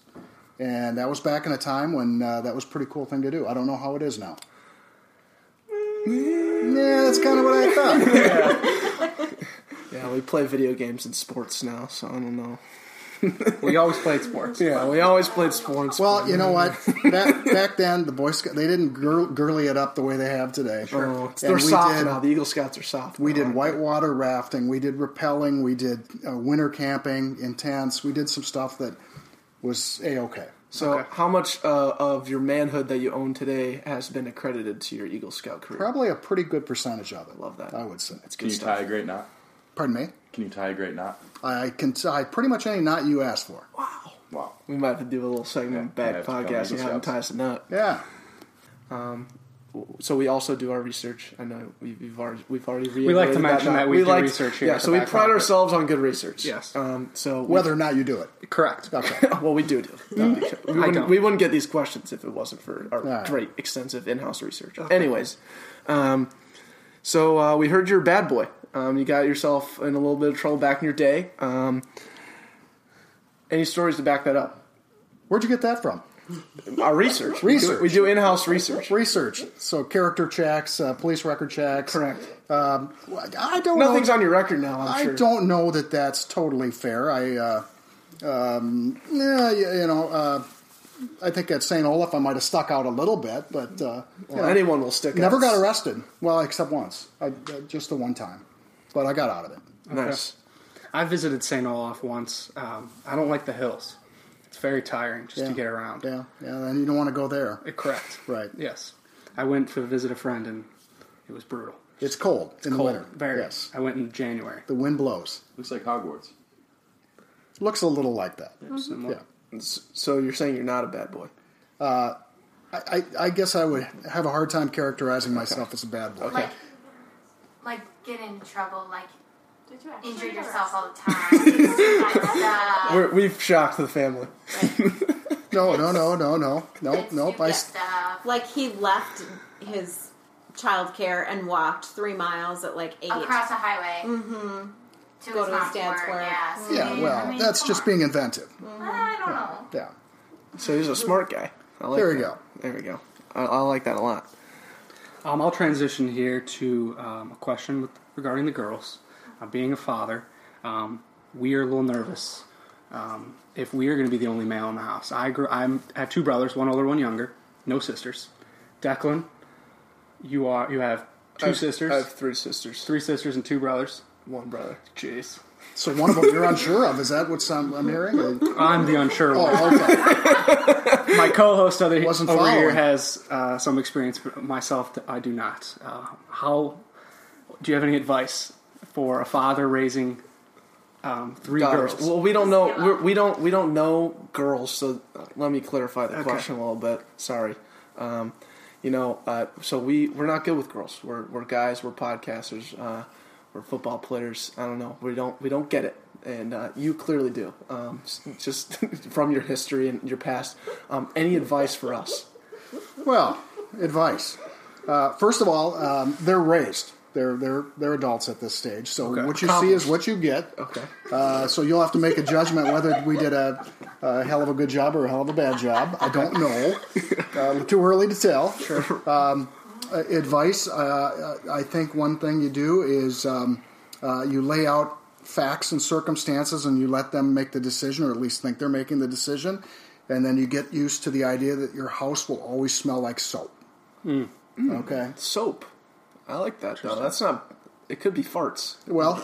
and that was back in a time when uh, that was a pretty cool thing to do. I don't know how it is now. Yeah, that's kind of what I thought. Yeah, we play video games and sports now, so I don't know. We always played sports. Yeah, we always played sports. well, you know what? Back, back then, the Boy Scout they didn't girl, girly it up the way they have today. Oh, it's- they're we soft did- now. The Eagle Scouts are soft. We now, did aren't whitewater rafting. We did rappelling. We did uh, winter camping in tents. We did some stuff that was a okay. So, how much uh, of your manhood that you own today has been accredited to your Eagle Scout career? Probably a pretty good percentage of it. Love that. I would say. That's Can you stuff. tie a great knot? Pardon me. Can you tie a great knot? I can tie pretty much any knot you ask for. Wow. Wow. We might have to do a little segment Yeah, back might have to come podcast Eagle and have him tie us a nut. Yeah. So we also do our research. I know we've, we've already we've already We like to reiterated mention now. that we do like- research here Yeah, so we pride Pocket. ourselves on good research. Yes. Um, so we- Whether or not you do it. Correct. Okay. well, we do do. we, wouldn't, we wouldn't get these questions if it wasn't for our right. great extensive in-house research. Anyways, um, so uh, we heard you're a bad boy. Um, you got yourself in a little bit of trouble back in your day. Um, any stories to back that up? Where'd you get that from? Our research. We do- Research. We do in-house research. Research. So character checks, uh, police record checks. Correct. Um, I don't Nothing's know. on your record now. I'm I sure. don't know that that's totally fair. I, uh, um, yeah, you you know, uh, I think at St. Olaf I might have stuck out a little bit, but uh, Well, know, anyone will stick. never out. got arrested. Well, except once, I, uh, just the one time, but I got out of it. Nice. I visited St. Olaf once. Um, I don't like the hills. It's very tiring just Yeah. to get around. Yeah, yeah. And you don't want to go there, Uh, Correct. right? Yes. I went to visit a friend and it was brutal. It's cold in the winter. Very. Yes, I went in January. the wind blows. Looks like Hogwarts. Looks a little like that. Similar. Yeah. So you're saying you're not a bad boy? I, I, I guess I would have a hard time characterizing myself as a bad boy. Like, like get into trouble, like injure yourself all the time. We're, we've shocked the family. No, no, no, no, no, no, Like, nope. I, stupid. Like he left his childcare and walked three miles at like eight. across a highway. Mm-hmm. To Go his to his dad's work. work. Yeah. so, yeah, I well, mean, that's just on. being inventive. I don't know. Yeah. So he's a smart guy. I like There we that. go. There we go. I, I like that a lot. Um, I'll transition here to um, a question with, regarding the girls. Uh, being a father, um, we are a little nervous um, if we are going to be the only male in the house. I grew. I'm, I have two brothers, one older, one younger. No sisters. Declan, you are. You have two I have- sisters, I have three sisters. three sisters, and two brothers. One brother. Jeez, So one of them you're unsure of. Is that what I'm, I'm hearing? Or- I'm the unsure one. Oh, okay. My co-host over, Wasn't over here has uh, some experience. but Myself, I do not. Uh, how do you have any advice for a father raising um, three Daughters. girls? Well, we don't know. We're, we don't. We don't know girls. So let me clarify the question a little bit. Sorry. Um, you know, uh, so we we're not good with girls. We're we're guys. We're podcasters. Uh, we're football players. I don't know. We don't we don't get it, and uh, you clearly do. Um, s- just from your history and your past. Um, any advice for us? Well, advice. Uh, first of all, um, they're raised. They're they're they're adults at this stage. So what you see is what you get. Okay. Uh, so you'll have to make a judgment whether we did a, a hell of a good job or a hell of a bad job. I don't know. Uh, too early to tell. Sure. Um, uh, advice. Uh, I think one thing you do is um, uh, you lay out facts and circumstances, and you let them make the decision, or at least think they're making the decision, and then you get used to the idea that your house will always smell like soap. Okay. Soap. I like that though. That's not. It could be farts. Well,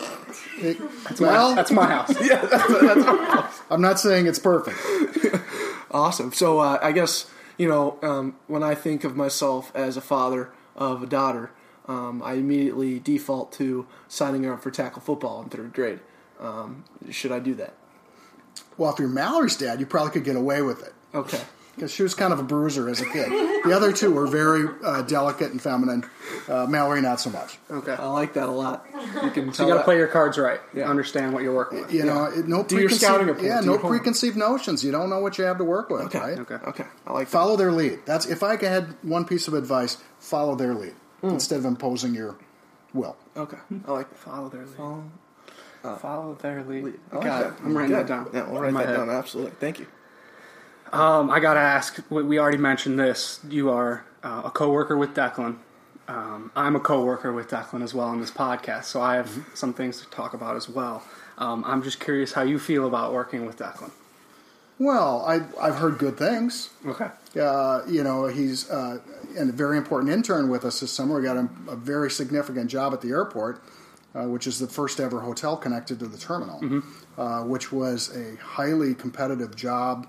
it, well, That's my house. I'm not saying it's perfect. Awesome. So uh, I guess you know um, when I think of myself as a father of a daughter, um, I immediately default to signing her up for tackle football in third grade. Um, should I do that? Well, if you're Mallory's dad, you probably could get away with it. Okay. Because she was kind of a bruiser as a kid. The other two were very uh, delicate and feminine. Uh, Mallory, not so much. Okay. I like that a lot. You can So you got to play your cards right. Yeah. Understand what you're working with. You know, it- no Do your preconceived, scouting report. yeah, Do no your homework. preconceived notions. You don't know what you have to work with, Okay. right? Okay. Okay. I like that. Follow their lead. That's if I had one piece of advice, follow their lead Hmm. instead of imposing your will. Okay. I like that. Follow their lead. Follow- Follow their lead. I like Got that. it. I'm writing Good. that down. Yeah, we'll write that head. down. Absolutely. Thank you. Um, I got to ask. We already mentioned this. You are uh, a coworker with Declan. Um, I'm a coworker with Declan as well on this podcast, so I have Mm-hmm. some things to talk about as well. Um, I'm just curious how you feel about working with Declan. Well, I, I've heard good things. Okay. Uh, you know, he's uh, and a very important intern with us this summer. We got him a very significant job at the airport, uh, which is the first ever hotel connected to the terminal, uh, which was a highly competitive job.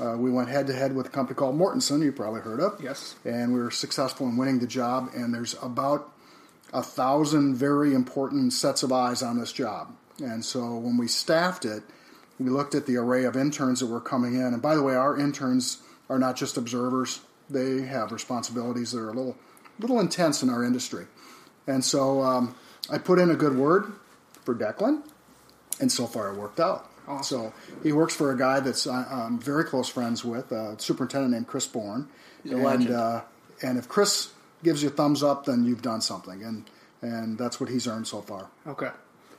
Uh, we went head to head with a company called Mortenson, you probably heard of. Yes. And we were successful in winning the job, and there's about a thousand very important sets of eyes on this job. And so when we staffed it, we looked at the array of interns that were coming in. And by the way, our interns are not just observers, they have responsibilities that are a little, little intense in our industry. And so um, I put in a good word for Declan, and so far it worked out. So he works for a guy that's uh, I'm very close friends with, a superintendent named Chris Bourne. And. Uh, and if Chris gives you a thumbs up, then you've done something, and and that's what he's earned so far. Okay.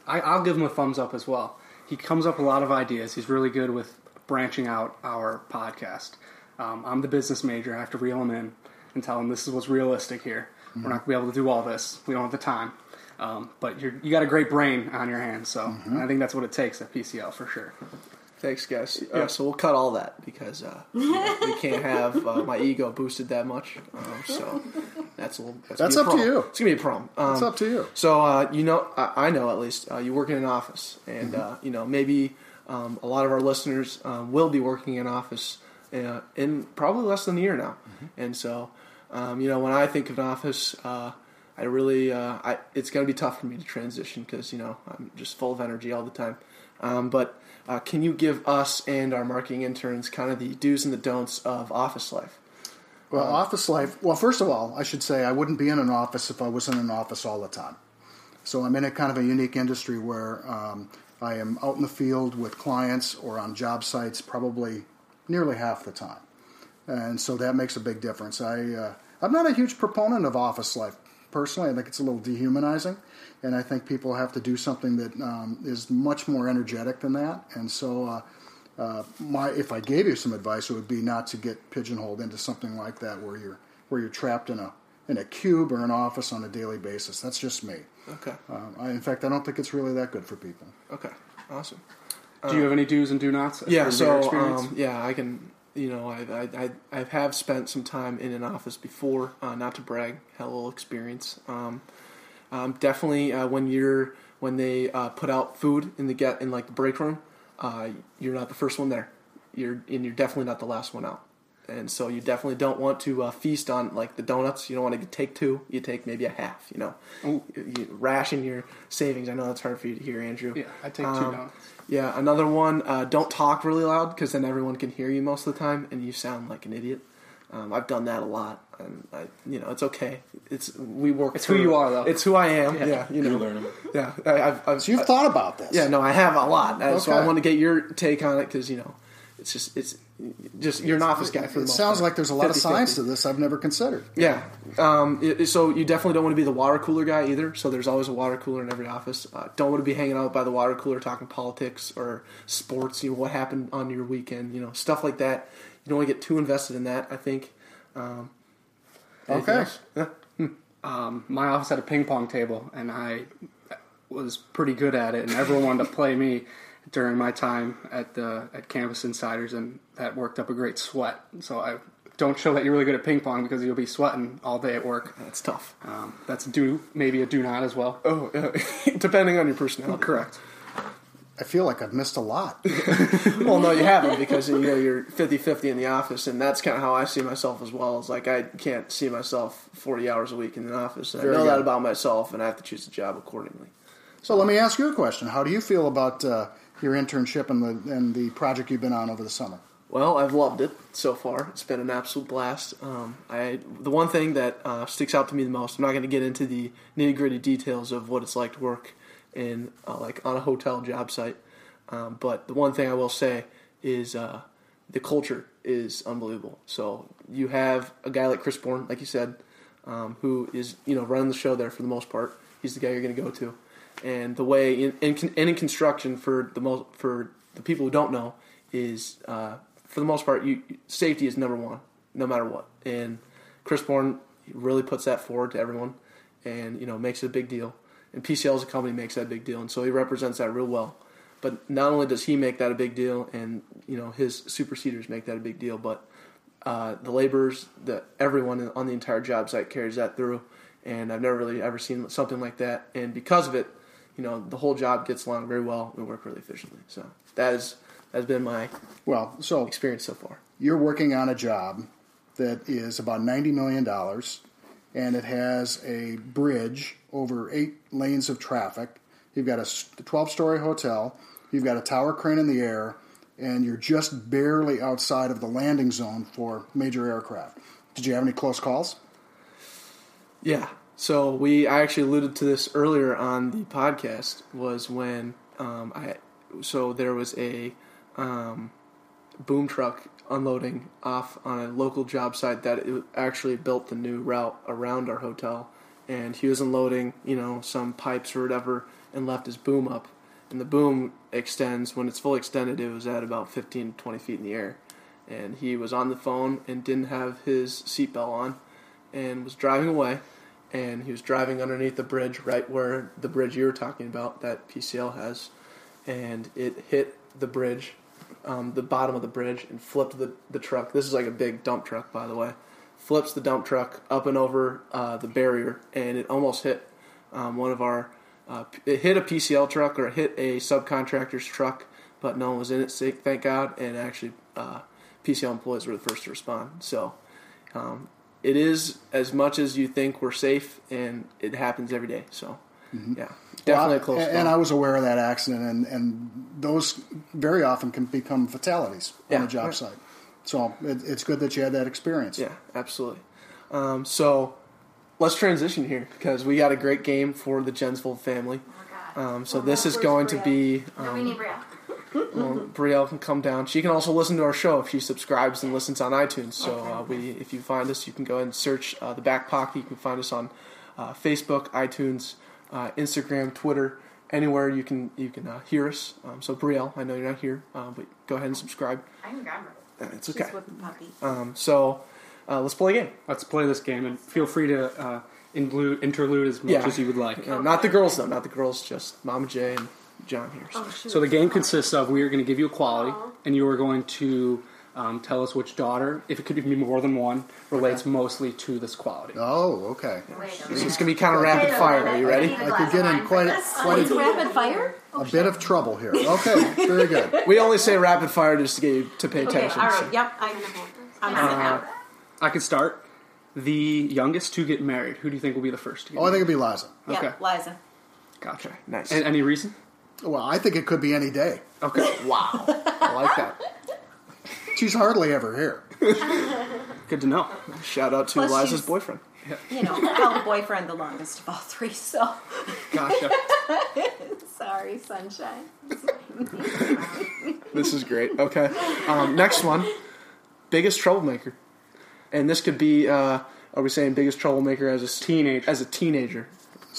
I, I'll give him a thumbs up as well. He comes up with a lot of ideas. He's really good with branching out our podcast. Um, I'm the business major. I have to reel him in and tell him this is what's realistic here. We're not going to be able to do all this. We don't have the time. Um, but you're, you got a great brain on your hands, so I think that's what it takes at PCL for sure. Thanks, guys. Uh, so we'll cut all that because uh, we can't have uh, my ego boosted that much. Um, so that's a little. That's, That's be a up to you. It's gonna be a problem. Um, It's up to you. So uh, you know, I, I know at least uh, you work in an office, and uh, you know maybe um, a lot of our listeners uh, will be working in office uh, in probably less than a year now. And so, um, you know, when I think of an office, uh, I really, uh, I, it's going to be tough for me to transition because you know I'm just full of energy all the time. Um, but uh, can you give us and our marketing interns kind of the do's and the don'ts of office life? Well, office life. Well, first of all, I should say I wouldn't be in an office if I was in an office all the time. So I'm in a kind of a unique industry where um, I am out in the field with clients or on job sites probably nearly half the time, and so that makes a big difference. I uh, I'm not a huge proponent of office life personally. I think it's a little dehumanizing, and I think people have to do something that um, is much more energetic than that. And so. Uh, uh, my if I gave you some advice, it would be not to get pigeonholed into something like that, where you're where you're trapped in a in a cube or an office on a daily basis. That's just me. Okay. Um, I, in fact, I don't think it's really that good for people. Okay. Awesome. Do you have any do's and do nots? Yeah, so um, yeah, I can. You know, I I I I have spent some time in an office before. Uh, not to brag, had a little experience. Um, um, definitely uh, when you're when they uh, put out food in the get in like the break room, uh, you're not the first one there. You're and you're definitely not the last one out. And so you definitely don't want to uh, feast on like the donuts. You don't want to take two. You take maybe a half. You know, you, you ration your savings. I know that's hard for you to hear, Andrew. yeah, I take two Um, donuts. yeah, another one. Uh, don't talk really loud because then everyone can hear you most of the time, and you sound like an idiot. Um, I've done that a lot, and I, you know, it's okay. It's we work. It's who through- you are, though. It's who I am. Yeah. Yeah, you know. You learn 'em. Yeah, I, I've, I've, So you've I- thought about this? Yeah, no, I have a lot. Uh, So I want to get your take on it because you know, it's just it's just you're an office guy for the It most sounds part. like there's a lot of 50-50. science to this I've never considered. Yeah. Um, it- it- so you definitely don't want to be the water cooler guy either. So there's always a water cooler in every office. Uh, don't want to be hanging out by the water cooler talking politics or sports. You know what happened on your weekend. You know stuff like that. You don't want to get too invested in that. I think. Um, Okay. else? Yeah. um, my office had a ping pong table, and I was pretty good at it, and everyone wanted to play me during my time at the at Campus Insiders, and that worked up a great sweat. So I don't show that you're really good at ping pong because you'll be sweating all day at work. That's tough. Um, that's a do maybe a do not as well. Oh, uh, depending on your personality. Correct. I feel like I've missed a lot. well, no, you haven't because you know you're 50-50 in the office, and that's kind of how I see myself as well. It's like I can't see myself forty hours a week in the office. I Very know good. that about myself, and I have to choose a job accordingly. So let me ask you a question. How do you feel about uh, your internship and the and the project you've been on over the summer? Well, I've loved it so far. It's been an absolute blast. Um, I the one thing that uh, sticks out to me the most. I'm not going to get into the nitty gritty details of what it's like to work in uh, like on a hotel job site, um, but the one thing I will say is uh, the culture is unbelievable. So you have a guy like Chris Bourne, like you said, um, who is you know running the show there for the most part. He's the guy you're going to go to, and the way in, in, in construction for the most for the people who don't know is uh, for the most part you safety is number one no matter what. And Chris Bourne really puts that forward to everyone, and you know makes it a big deal. And PCL as a company makes that big deal, and so he represents that real well. But not only does he make that a big deal, and you know his superseders make that a big deal, but uh, the laborers, the everyone on the entire job site carries that through. And I've never really ever seen something like that. And because of it, you know, the whole job gets along very well. We work really efficiently. So that is has been my Well, so experience so far. you're working on a job that is about $90 million and it has a bridge over eight lanes of traffic. You've got a 12 story hotel, you've got a tower crane in the air, and you're just barely outside of the landing zone for major aircraft. Did you have any close calls? Yeah. So we I actually alluded to this earlier on the podcast was when um, I so there was a um, boom truck unloading off on a local job site that actually built the new route around our hotel, and he was unloading you know some pipes or whatever and left his boom up, and the boom extends when it's fully extended. It was at about 15 to 20 feet in the air, and he was on the phone and didn't have his seatbelt on, and was driving away. And he was driving underneath the bridge right where the bridge you were talking about that PCL has, and it hit the bridge, um, the bottom of the bridge, and flipped the, the truck. This is like a big dump truck, by the way. Flips the dump truck up and over uh, the barrier, and it almost hit um, one of our. Uh, it hit a PCL truck or it hit a subcontractor's truck, but no one was in it. Thank God, and actually, uh, PCL employees were the first to respond. So, um, it is as much as you think we're safe, and it happens every day. So, yeah, definitely Well, a close. and, and I was aware of that accident, and, and those very often can become fatalities on Yeah, a job right. site. So it, it's good that you had that experience. Yeah, absolutely. Um, so let's transition here because we got a great game for the Jensvold family. Um, so this is going to be. Um, well, Brielle can come down. She can also listen to our show if she subscribes and listens on iTunes. So uh, we, if you find us, you can go ahead and search uh, the Back Pocket. You can find us on uh, Facebook, iTunes, uh, Instagram, Twitter, anywhere you can you can uh, hear us. Um, so Brielle, I know you're not here, uh, but go ahead and subscribe. I can grab her. Uh, it's She's okay. whipping puppy. Um, so uh, let's play a game. Let's play this game and feel free to uh, include, interlude as much Yeah. as you would like. Uh, not the girls though, not the girls, just Mama J and John here. So. So the game consists of we are going to give you a quality, and you are going to um, tell us which daughter, if it could be more than one, relates mostly to this quality. Oh, okay. It's gonna be kind of rapid fire. Are you ready? I could get in quite, quite It's a, rapid fire? a bit of trouble here. Okay, very good. We only say rapid fire just to get you to pay Okay, attention. all so- Yep. I, I'm Uh, set I could start. The youngest to get married. Who do you think will be the first to get Oh, I think it'd be Liza. Yep, okay. Liza. Gotcha. Nice. A- any reason? Well, I think it could be any day. Okay. Wow, I like that. She's hardly ever here. Good to know. Shout out to Plus Liza's she's- boyfriend. You know, I call the boyfriend the longest of all three, so Gotcha. sorry, sunshine. This is great. Okay, um, next one, biggest troublemaker, and this could be. Uh, are we saying biggest troublemaker as a Teenager. As a teenager,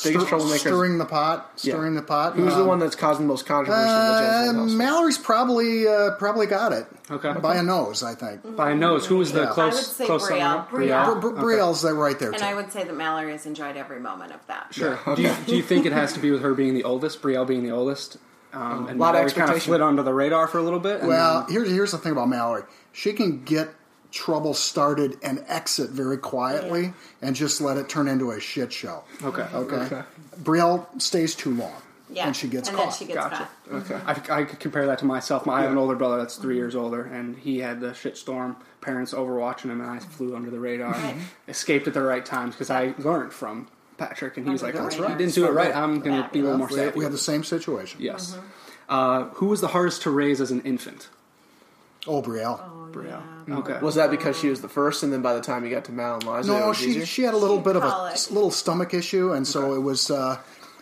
biggest Stir- troublemaker. Stirring the pot. Yeah. Stirring the pot. Who's the Um, one that's causing the most controversy in the Uh, Mallory's probably uh, probably got it Okay. by a nose, I think. By a nose, who was the Yeah. close I would say close Brielle. runner? Brielle. Br- Br- Brielle's there right there And too. I would say that Mallory has enjoyed every moment of that. Sure. Do, you, do you think it has to be with her being the oldest, Brielle being the oldest? Um, and lot of Mallory kind of slid under the radar for a little bit. and Well, then- here's here's the thing about Mallory. She can get trouble started and exit very quietly, and just let it turn into a shit show. okay. Okay. Brielle stays too long, Yeah. and she gets and caught. then she gets Gotcha. caught. Okay. Mm-hmm. I, I could compare that to myself. My, I have an older brother that's three mm-hmm. years older, and he had the shitstorm. Parents overwatching him, and I flew under the radar. Mm-hmm. Escaped at the right times because I learned from Patrick, and he was like, oh, "That's right. "Oh, radar. "You didn't do it right. I'm going to be a little more we, savvy." we had the same situation. Yes. Uh, who was the hardest to raise as an infant? Oh, Brielle. Oh Brielle. yeah. Okay. Was that because she was the first, and then by the time you got to Mal and Liza, it No, was she easier? she had a little bit of a Colic. little stomach issue, and so it was. Uh,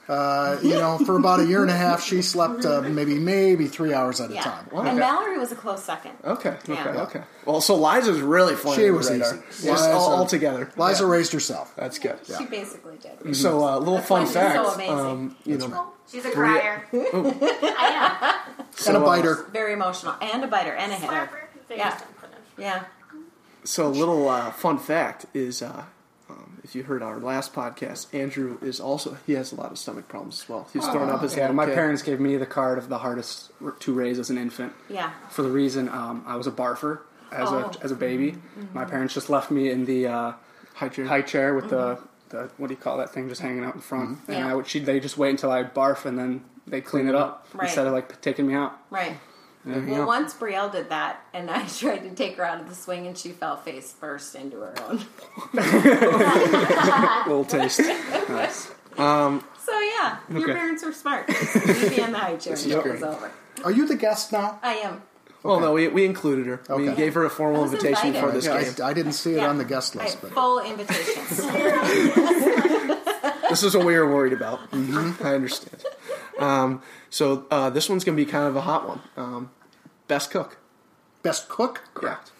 uh, you know, for about a year and a half, she slept uh, maybe maybe three hours at a Yeah. time. And Mallory was a close second. Okay, okay, Yeah. okay. Well, so Liza's really flying. She was radar. easy. Just Liza- all, all together. Liza Yeah. raised herself. That's good. She basically did. So, a uh, little That's fun she's fact. so amazing. um, you know, She's a crier. I so, and a uh, biter. Very emotional. And a biter and a hitter. Yeah. Yeah. So, a little uh, fun fact is, uh, um, if you heard our last podcast, Andrew is also he has a lot of stomach problems as well. He's throwing up his Yeah, little my kid. parents gave me the card of the hardest to raise as an infant. Yeah. For the reason um, I was a barfer as Oh. a as a baby. My parents just left me in the uh, high chair. high chair with the, the what do you call that thing just hanging out in front, mm-hmm. and Yeah. I would she they just wait until I barf and then they clean it up mm-hmm. Right. instead of like taking me out. Right. There you Well, go. once Brielle did that, and I tried to take her out of the swing, and she fell face first into her own. little taste. nice. Um, so yeah, your parents were smart. Just leave me in the high chair is it great. was over. Are you the guest now? I am. Well, no, we, we included her. We Okay. gave her a formal was invitation invited. for this Yeah, game. I, I didn't see it Yeah. on the guest I list, have but full invitations. this is what we were worried about. I understand. Um, so uh, this one's going to be kind of a hot one. Um, best cook. best cook. Correct.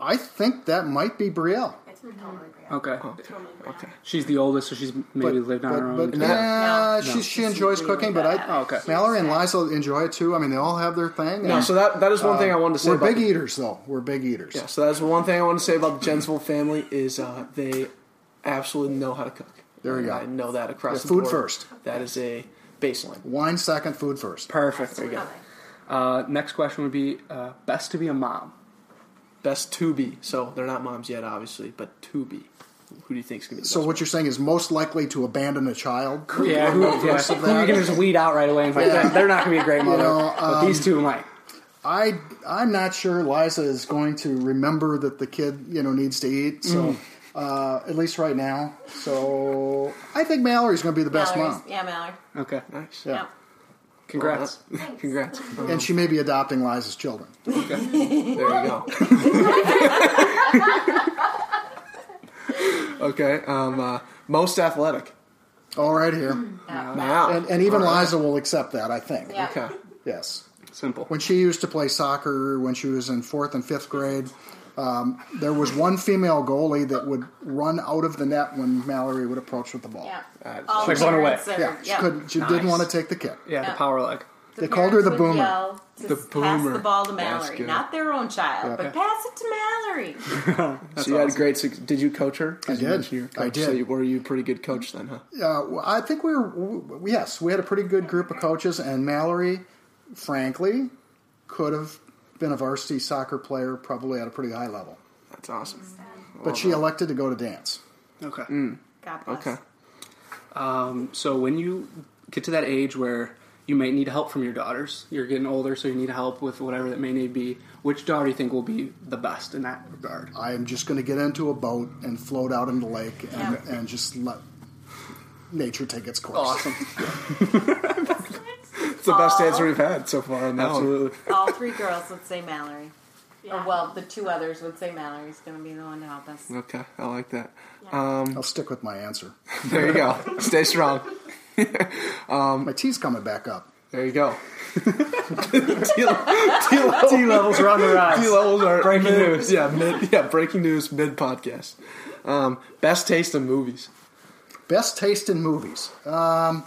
I think that might be Brielle. It's totally real. Okay. Okay. She's the oldest, so she's maybe But- lived on but, her own. But, And that- yeah, No. she, she enjoys really cooking, but bad. I, Oh, okay. Mallory and Liza enjoy it too. I mean, they all have their thing. No, and, so that that is one thing I wanted to say. we're about big the- eaters, though. We're big eaters. Yeah, so that's one thing I want to say about the Jensvold family is uh, they absolutely know how to cook. There we go. I know that across Yeah, the food board. first. That is a baseline. Wine second, food first. Perfect. There you go. Uh, next question would be uh, best to be a mom. Best to be. So they're not moms yet, obviously, but to be. Who do you think is going to be the So best what you're saying is most likely to abandon a child? Yeah, who, yeah, Versus who are you that. going to just weed out right away and like, Yeah. they're not going to be a great mother, know, but um, these two might. I I'm not sure Liza is going to remember that the kid you know needs to eat. So uh, at least right now. So I think Mallory's going to be the best Mallory's, mom, yeah, Mallory. Okay, Nice. Yeah. Congrats. Congrats. and she may be adopting Liza's children. There you go. okay. Um, uh, most athletic. All right here, Wow. and, and even All right. Liza will accept that. I think. Yeah. Okay. Yes. Simple. When she used to play soccer when she was in fourth and fifth grade, um, there was one female goalie that would run out of the net when Mallory would approach with the ball. Yeah. That is All Like run away. parents are- Yeah, she, yeah. couldn't, she Nice. didn't want to take the kick. Yeah, Yeah. the power leg. They called her the parents would boomer. yell to The Pass boomer. the ball to Mallory, not their own child, but pass it to Mallory. so you had great. suc- Did you coach her? I did. mentioned you were a I did. So you, were you a pretty good coach then, huh? Uh, well, I think we were. Yes, we had a pretty good group of coaches, and Mallory, frankly, could have been a varsity soccer player, probably at a pretty high level. That's awesome. But she elected to go to dance. Okay. God bless. Okay. Um, so when you get to that age where you may need help from your daughters, you're getting older, so you need help with whatever that may need be. Which daughter do you think will be the best in that regard? I am just going to get into a boat and float out in the lake and, Yeah. and just let nature take its course. Awesome. It's the best answer we've had so far on that one. Absolutely. All three girls would say Mallory. Yeah. Or, well, the two others would say Mallory's going to be the one to help us. Okay, I like that. I'll stick with my answer. There you go. Stay strong. My tea's coming back up. There you go. T T levels are on the rise. T levels are Breaking mid- news. Yeah, mid, yeah, breaking news mid podcast. Um, best taste in movies. Best taste in movies. Um,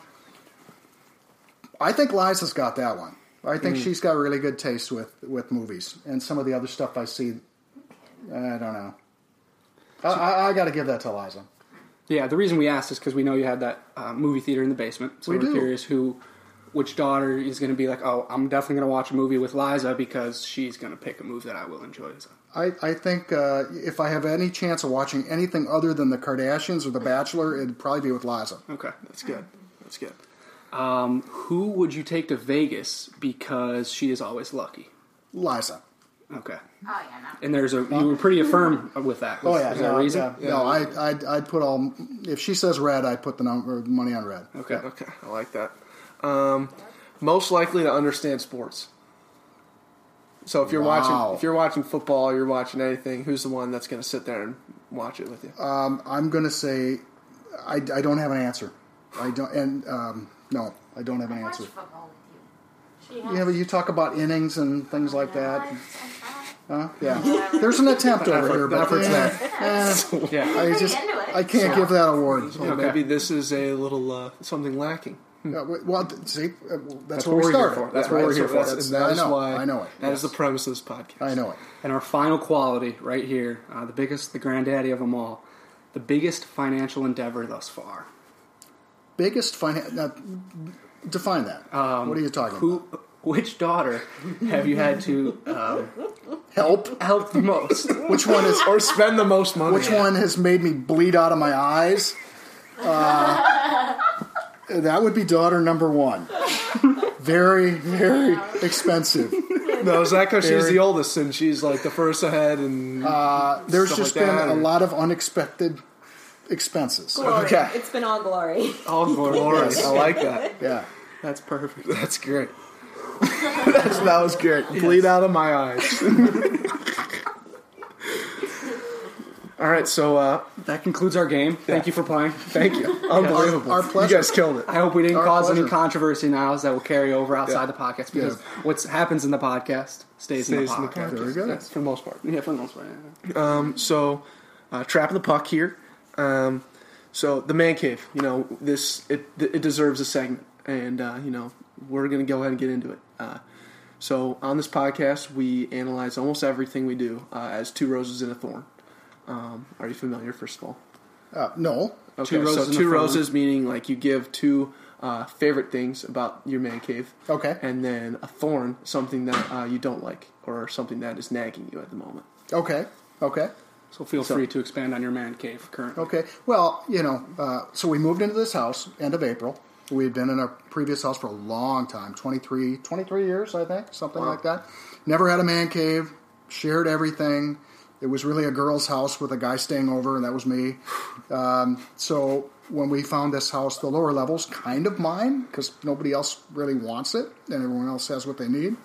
I think Liza's got that one. I think she's got really good taste with, with movies. And some of the other stuff I see, I don't know. I, I, I got to give that to Liza. Yeah, the reason we asked is because we know you had that uh, movie theater in the basement. So We are curious who, which daughter is going to be like, oh, I'm definitely going to watch a movie with Liza because she's going to pick a movie that I will enjoy. So, I, I think uh, if I have any chance of watching anything other than The Kardashians or The Bachelor, it'd probably be with Liza. okay. That's good. That's good. Um, who would you take to Vegas because she is always lucky? Liza. Okay. Oh yeah, no. And there's a you were pretty affirm with that. Oh yeah, is there no, a reason? yeah. no, I, I'd, I'd put all. If she says red, I'd put the number money on red. Okay. Okay, I like that. Um, most likely to understand sports. So if you're Wow. watching, if you're watching football, you're watching anything. Who's the one that's going to sit there and watch it with you? Um, I'm going to say I, I don't have an answer. I don't, and um, no, I don't have an answer. Yeah, but you talk about innings and things like that. Huh? Yeah. There's an attempt over here, but Effort's eh, Yeah. I just I can't give that award. So maybe this is a little uh, something lacking. Uh, well, th- see, uh, that's, That's what what we we're here for. That's Yeah, what we're here so for. that's- and that I is know. why I know it. That is the premise of this podcast. I know it. And our final quality right here, uh, the biggest, the granddaddy of them all, the biggest financial endeavor thus far. Biggest finance. Now, define that. Um, what are you talking Who, which daughter have you had to um. Help. help the most? Which one is? Or spend the most money. Which one has made me bleed out of my eyes? Uh, that would be daughter number one. Very, very expensive. No, is that because she's the oldest and she's like the first ahead and Uh, there's Stuff just like been that, a or- lot of unexpected expenses. Glory. Okay. It's been all glory. all glory. I like that. Yeah. That's perfect. That's great. That's, that was great. Bleed out of my eyes. All right, so uh, That concludes our game. Thank you for playing. thank you. Unbelievable. Our- our pleasure. You guys killed it. I hope we didn't Our cause any controversy now that will carry over outside Yeah. the podcast because what happens in the podcast stays, in, the Stays in the podcast. podcast. Very good. Yes, for the most part. Yeah, for the most part. yeah. Um, so, uh, trapping the puck here. Um, so the man cave. You know this. It it deserves a segment, and uh, you know we're gonna go ahead and get into it. Uh, so on this podcast, we analyze almost everything we do uh, as two roses and a thorn. Um, are you familiar? First of all, Uh, no. okay. Two roses so two roses meaning like you give two uh, favorite things about your man cave. Okay. And then a thorn, something that uh, you don't like or something that is nagging you at the moment. Okay. Okay. So feel free to expand on your man cave currently. Okay. Well, you know, uh, so we moved into this house end of April. We had been in our previous house for a long time 23, 23 years, I think, something like that. Never had a man cave, shared everything. It was really a girl's house with a guy staying over, and that was me. Um, so when we found this house, the lower level's kind of mine because nobody else really wants it, and everyone else has what they need.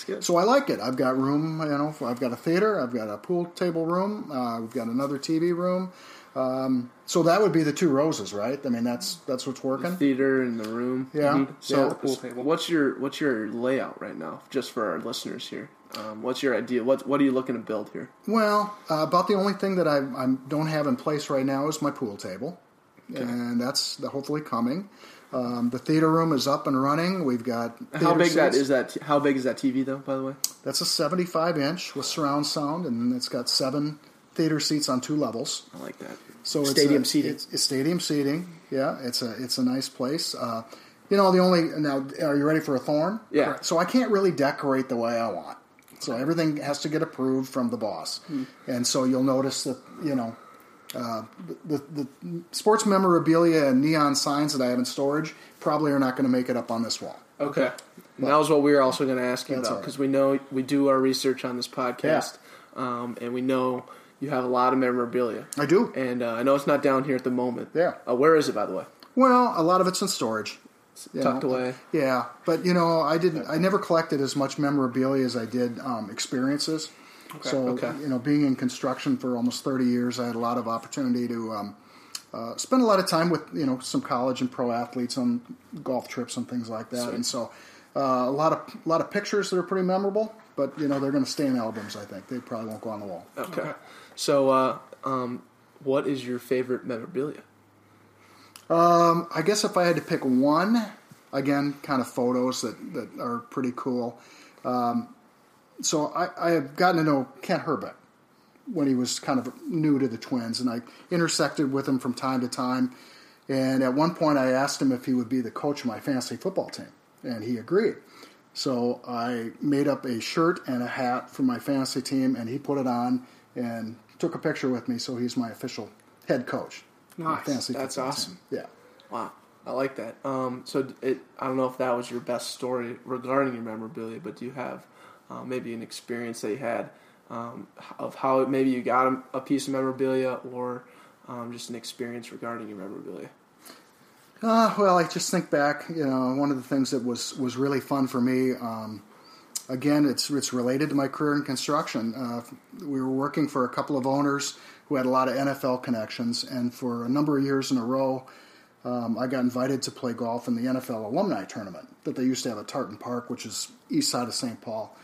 That's good. So I like it. I've got room, you know. I've got a theater. I've got a pool table room. Uh, we've got another TV room. Um, so that would be the two roses, right? I mean, that's that's what's working. theater in the room. Yeah. Mhm. So, Yeah. pool table. what's your what's your layout right now, just for our listeners here? Um, what's your idea? What what are you looking to build here? Well, uh, about the only thing that I, I don't have in place right now is my pool table, and that's hopefully coming. Um, the theater room is up and running. We've got How big that seats. is that? How big is that TV though? By the way, That's a 75 inch with surround sound, and it's got seven theater seats on two levels. I like that. So it's Stadium a, seating. It's, it's stadium seating. Yeah, it's a it's a nice place. Uh, you know, the only now are you ready for a thorn? Yeah. So I can't really decorate the way I want. So everything has to get approved from the boss, Hmm. and so you'll notice that you know. Uh, the, the sports memorabilia and neon signs that I have in storage probably are not going to make it up on this wall. Okay. And that was what we were also going to ask you about all right. because we know we do our research on this podcast, um, and we know you have a lot of memorabilia. I do. And uh, I know it's not down here at the moment. Yeah. Uh, where is it, by the way? Well, a lot of it's in storage. you Tucked know. away. Yeah, but you know, I didn't. I never collected as much memorabilia as I did um, experiences. So okay. you know, being in construction for almost thirty years, I had a lot of opportunity to um, uh, spend a lot of time with you know some college and pro athletes on golf trips and things like that. And so uh, a lot of a lot of pictures that are pretty memorable. But you know, they're going to stay in albums. I think they probably won't go on the wall. Okay. So, uh, um, what is your favorite memorabilia? Um, I guess if I had to pick one, again, kind of photos that, that are pretty cool. Um, so I, I have gotten to know Kent Hrbek when he was kind of new to the Twins, and I intersected with him from time to time. And at one point, I asked him if he would be the coach of my fantasy football team, and he agreed. So I made up a shirt and a hat for my fantasy team, and he put it on and took a picture with me. So he's my official head coach. Nice. fantasy That's awesome. team. Yeah. Wow, I like that. Um, so, it, I don't know if that was your best story regarding your memorabilia, but do you have uh, maybe an experience you had um, of how maybe you got a, a piece of memorabilia or um, just an experience regarding your memorabilia? Uh, well, I just think back. You know, one of the things that was was really fun for me. Um, again, it's it's related to my career in construction. Uh, we were working for a couple of owners who had a lot of NFL connections, and for a number of years in a row, um, I got invited to play golf in the NFL alumni tournament that they used to have at Tartan Park, which is east side of St. Paul.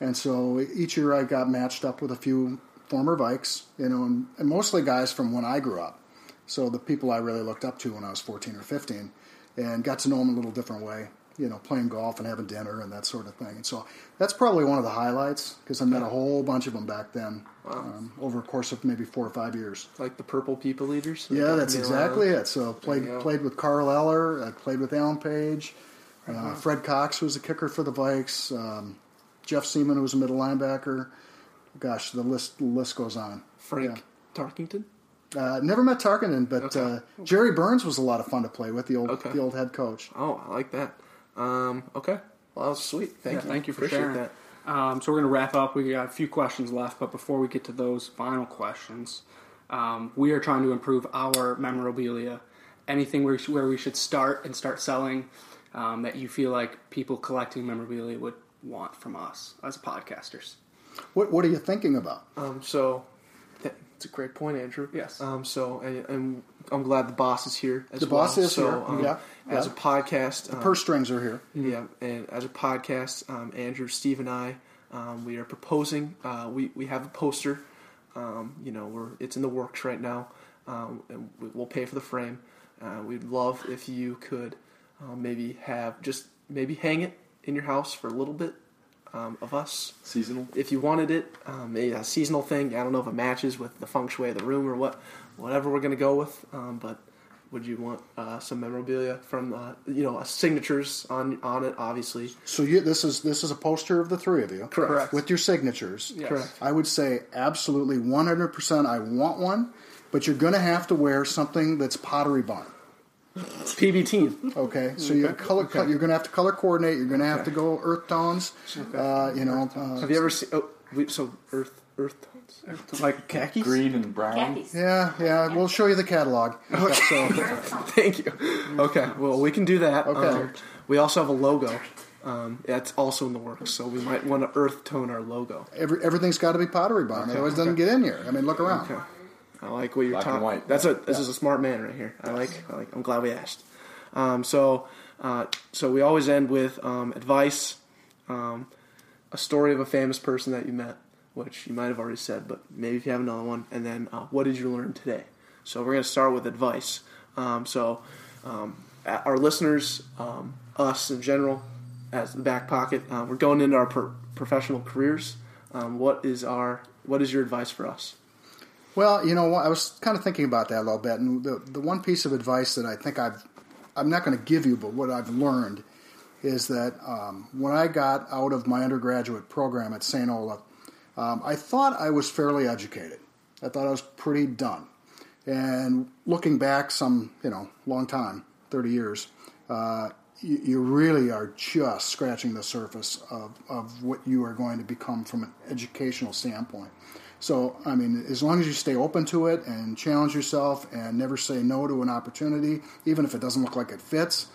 And so each year I got matched up with a few former Vikes, you know, and, and mostly guys from when I grew up. So the people I really looked up to when I was 14 or 15, and got to know them a little different way, you know, playing golf and having dinner and that sort of thing. And so that's probably one of the highlights because I met a whole bunch of them back then um, over a course of maybe four or five years. Like the purple people eaters. Yeah, that's exactly it. So played played with Carl Eller, I played with Alan Page, uh. Fred Cox, was a kicker for the Vikes, um, Jeff Siemon, who was a middle linebacker. Gosh, the list the list goes on. Frank Tarkenton. Uh, never met Tarkenton, but Okay. uh, Jerry Burns was a lot of fun to play with. The old Okay. the old head coach. Oh, I like that. Um, okay. Well, that was sweet. Thank Yeah, you. Thank you for Appreciate sharing. that. Um, so we're going to wrap up. We got a few questions left, but before we get to those final questions, um, we are trying to improve our memorabilia. Anything where, where we should start and start selling um, that you feel like people collecting memorabilia would want from us as podcasters. What what are you thinking about? Um, so that, it's a great point, Andrew. Yes. Um, so and, and I'm glad the boss is here as The well. boss is so, here. Um, Yeah, As yeah. a podcast, um, Purse strings are here. Yeah, and as a podcast, um, Andrew, Steve, and I, um, we are proposing. Uh, we we have a poster. Um, you know, we're it's in the works right now, um, and we, we'll pay for the frame. Uh, we'd love if you could uh, maybe have just maybe hang it in your house for a little bit um, of us. Seasonal. If you wanted it, um, maybe a seasonal thing. I don't know if it matches with the feng shui of the room or what, whatever we're gonna go with. Um, but would you want uh, some memorabilia from uh, you know uh, signatures on on it? Obviously, So you, this is this is a poster of the three of you, Correct. With your signatures, Yes. Correct. I would say absolutely 100%. I want one, but you're going to have to wear something that's Pottery Barn. PBT. Okay, so you color, you're going to have to color coordinate. You're going to have to go earth tones. Uh, you know, uh, Have you ever seen? Oh, we, so earth earth tones, like khakis. Green and brown. Khakis. yeah, yeah. We'll show you the catalog. So, Thank you. Okay, well we can do that. Okay. Um, we also have a logo. Um, that's also in the works, so we might want to earth tone our logo. every, everything's got to be Pottery Barn. Otherwise, it doesn't get in here. I mean, look around. Okay. I like what you're talking. That's a this is a smart man right here. I like. I like. I'm glad we asked. Um, so, uh, so we always end with um, advice, um, a story of a famous person that you met, which you might have already said, but maybe if you have another one, and then uh, what did you learn today? So we're going to start with advice. Um, so, um, our listeners, um, us in general, as the back pocket, uh, we're going into our pro- professional careers. Um, what is our what is your advice for us? Well, you know, what, I was kind of thinking about that a little bit, and the the one piece of advice that I think I've I'm not going to give you, but what I've learned is that um, when I got out of my undergraduate program at St. Olaf, um, I thought I was fairly educated. I thought I was pretty done. And looking back, some you know, long time, thirty years, uh, you, you really are just scratching the surface of, of what you are going to become from an educational standpoint. So, I mean, as long as you stay open to it and challenge yourself and never say no to an opportunity, even if it doesn't look like it fits,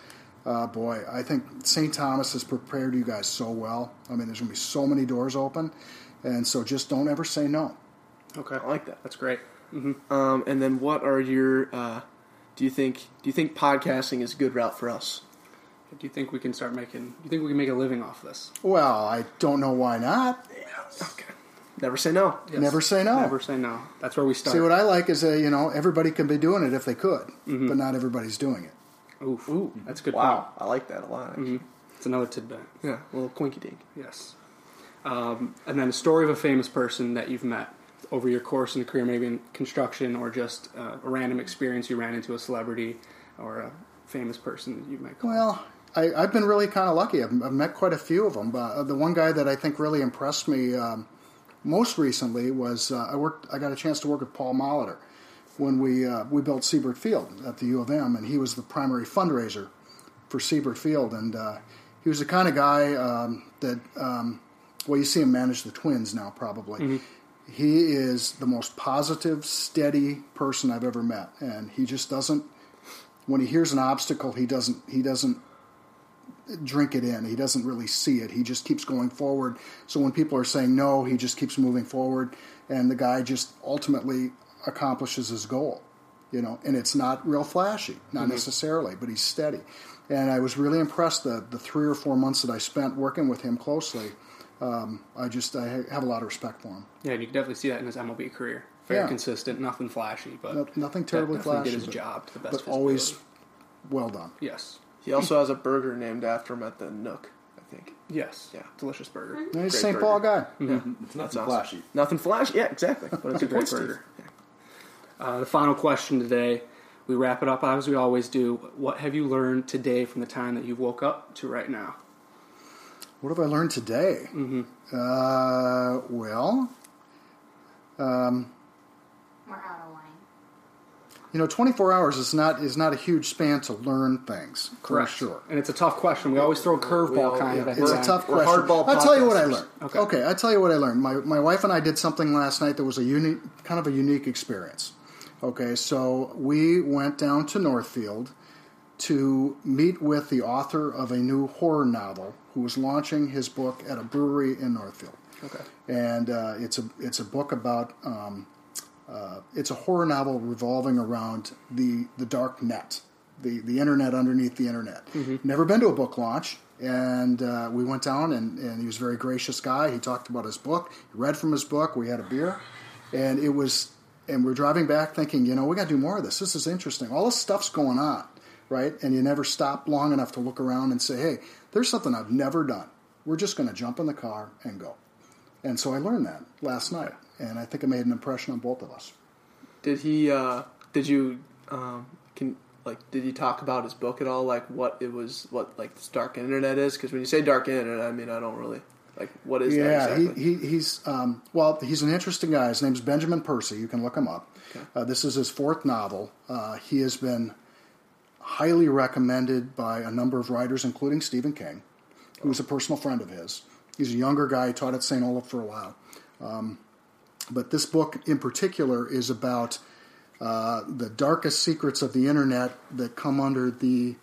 uh, boy, I think St. Thomas has prepared you guys so well. I mean, there's going to be so many doors open. And so just don't ever say no. Okay, I like that. That's great. Um, and then, what are your? Uh, do you think? Do you think podcasting is a good route for us? Do you think we can start making? Do you think we can make a living off this? Well, I don't know why not. Okay. Never say no. Yes. Never say no. Never say no. That's where we start. See, what I like is that, you know, everybody can be doing it if they could, Mm-hmm. but not everybody's doing it. Oof. Ooh, that's a good. Wow, I like that a lot. Point. Mhm. It's another tidbit. Yeah, a little quinky dink. Yes. Um, and then a story of a famous person that you've met over your course in the career, maybe in construction or just uh, a random experience you ran into a celebrity or a famous person that you met. Well, I, I've been really kind of lucky. I've, I've met quite a few of them. But uh, the one guy that I think really impressed me um, most recently was uh, I worked. I got a chance to work with Paul Molitor when we uh, we built Siebert Field at the U of M, and he was the primary fundraiser for Siebert Field, and uh, he was the kind of guy um, that um, well, you see him manage the Twins now, probably. He is the most positive, steady person I've ever met, and he just doesn't. When he hears an obstacle, he doesn't. He doesn't drink it in. He doesn't really see it. He just keeps going forward. So when people are saying no, he just keeps moving forward, and the guy just ultimately accomplishes his goal. You know, and it's not real flashy, not necessarily, but he's steady. And I was really impressed the the three or four months that I spent working with him closely. Um, I just I have a lot of respect for him. Yeah, and you can definitely see that in his MLB career. Very Yeah. consistent, nothing flashy, but No- nothing terribly flashy, Did his but- job to the best. but of his always well done. yes, He also has a burger named after him at the Nook, I think. yes, Yeah. delicious burger. And he's a Great St. Paul guy. Yeah. It's nothing awesome. flashy. Nothing flashy. Yeah, exactly. But it's a great burger. Yeah. Uh, the final question today. We wrap it up as we always do. What have you learned today from the time that you woke up to right now? What have I learned today? Mm-hmm. Uh, well, um, We're out of line. You know, 24 hours is not is not a huge span to learn things. For sure. And it's a tough question. We always throw a curveball kind of at It's a end. tough We're question. hardball I'll tell you what I learned. Okay. Okay. I'll tell you what I learned. My my wife and I did something last night that was a unique, kind of a unique experience. Okay, so we went down to Northfield to meet with the author of a new horror novel who was launching his book at a brewery in Northfield. Okay. and uh, it's a it's a book about um, uh, it's a horror novel revolving around the the dark net, the the internet underneath the internet. Never been to a book launch, and uh, we went down, and, and he was a very gracious guy. He talked about his book, he read from his book. We had a beer, and it was and we're driving back thinking, you know, we got to do more of this. This is interesting. All this stuff's going on, right? And you never stop long enough to look around and say, hey, there's something I've never done. We're just going to jump in the car and go. And so I learned that last night, and I think it made an impression on both of us. Did he? Uh, did you? Um, can like? Did he talk about his book at all? Like what it was? What like this dark internet is? Because when you say dark internet, I mean I don't really like what is yeah, that exactly? he, he, he's um, well, he's an interesting guy. His name's Benjamin Percy. You can look him up. Uh, this is his fourth novel. Uh, he has been highly recommended by a number of writers, including Stephen King, who was a personal friend of his. He's a younger guy. He taught at St. Olaf for a while. Um, but this book in particular is about uh, the darkest secrets of the internet that come under the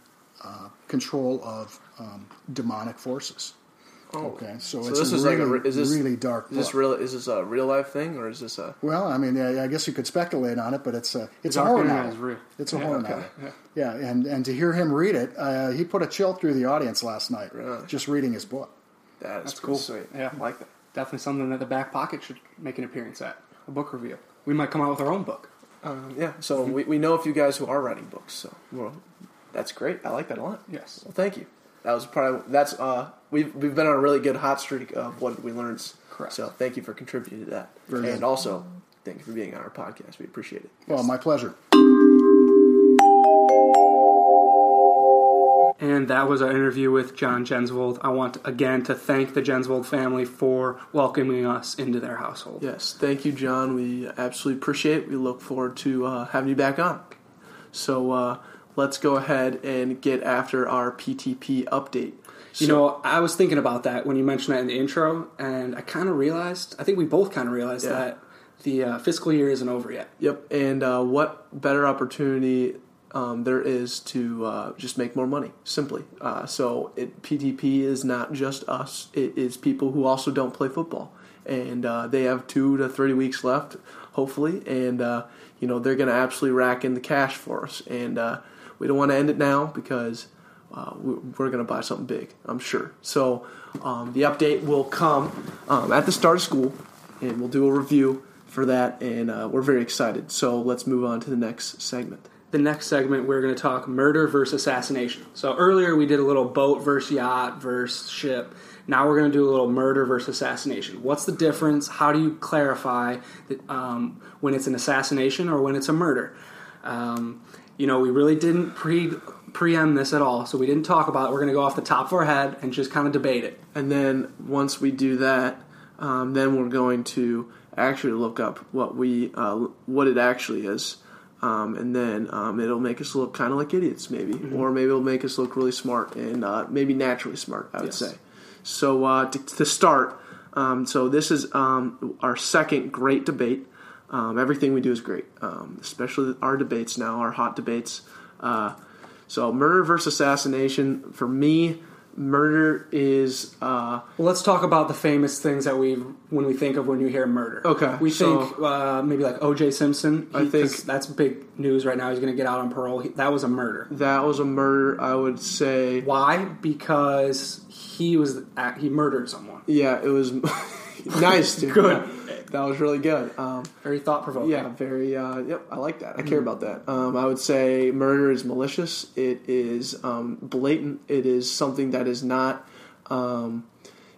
uh, control of um, demonic forces. okay, so, so it's this a is really, like a re- is this really dark. Is this book. real? Is this a real life thing or is this a? Well, I mean, I I guess you could speculate on it, but it's a it's a horror novel. is real. It's a Yeah, horror okay, novel. Yeah. and and to hear him read it, uh, he put a chill through the audience last night Really? just reading his book. That is That's cool. Sweet. Yeah. I like that. Definitely something that the back pocket should make an appearance at. A book review. We might come out with our own book. Um, yeah. So we, we know a few guys who are writing books. So well, that's great. I like that a lot. Yes. Well, thank you. That was probably that's uh we've we've been on a really good hot streak of what we learned. Correct. So thank you for contributing to that, Very and good. also thank you for being on our podcast. We appreciate it. Well, my pleasure. And that was our interview with John Jensvold. I want again to thank the Jensvold family for welcoming us into their household. Yes, thank you, John. We absolutely appreciate it. We look forward to uh, having you back on. So uh, let's go ahead and get after our PTP update. You know, I was thinking about that when you mentioned that in the intro, and I kind of realized, I think we both kind of realized Yeah. that the uh, fiscal year isn't over yet. Yep, and uh, what better opportunity um, there is to uh, just make more money, simply. Uh, so it, PTP is not just us; it is people who also don't play football, and uh, they have two to three weeks left, hopefully, and uh, you know they're going to absolutely rack in the cash for us, and uh, we don't want to end it now because. Uh, we- we're going to buy something big, I'm sure. So um, the update will come um, at the start of school, and we'll do a review for that, and we're very excited. So let's move on to the next segment. The next segment, we're going to talk murder versus assassination. So earlier we did a little boat versus yacht versus ship. Now we're going to do a little murder versus assassination. What's the difference? How do you clarify that, um, when it's an assassination or when it's a murder? Um, you know, we really didn't pre preempt this at all, so we didn't talk about it. We're going to go off the top of our head and just kind of debate it. And then once we do that, um, then we're going to actually look up what we uh, what it actually is. Um, and then um, it'll make us look kind of like idiots, maybe, or maybe it'll make us look really smart and uh, maybe naturally smart. I would Yes. say. So uh, to, to start, um, so this is um, our second great debate. Um, everything we do is great, um, especially our debates now, our hot debates. Uh, so murder versus assassination for me, Murder is uh, Well, let's talk about the famous things that we when we think of when you hear murder. Okay, we so- think uh, maybe like O.J. Simpson. I think- that's big news right now. He's going to get out on parole. He, that was a murder. that was a murder. I would say, Why? Because he was he murdered someone. yeah, it was nice. Dude. Good. That was really good. Um, Very thought provoking. Yeah, very. Uh, yep, I like that. I Mm-hmm. care about that. Um, I would say murder is malicious. It is um, blatant. It is something that is not. Um,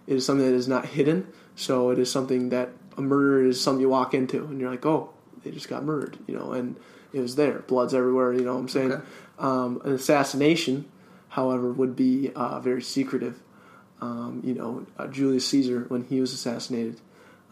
it is something that is not hidden. So it is something that a murder is something you walk into and you're like, oh, they just got murdered, you know, and it was there, blood's everywhere. You know what I'm saying? Okay. Um, an assassination, however, would be uh, very secretive. Um, you know, uh, Julius Caesar, when he was assassinated,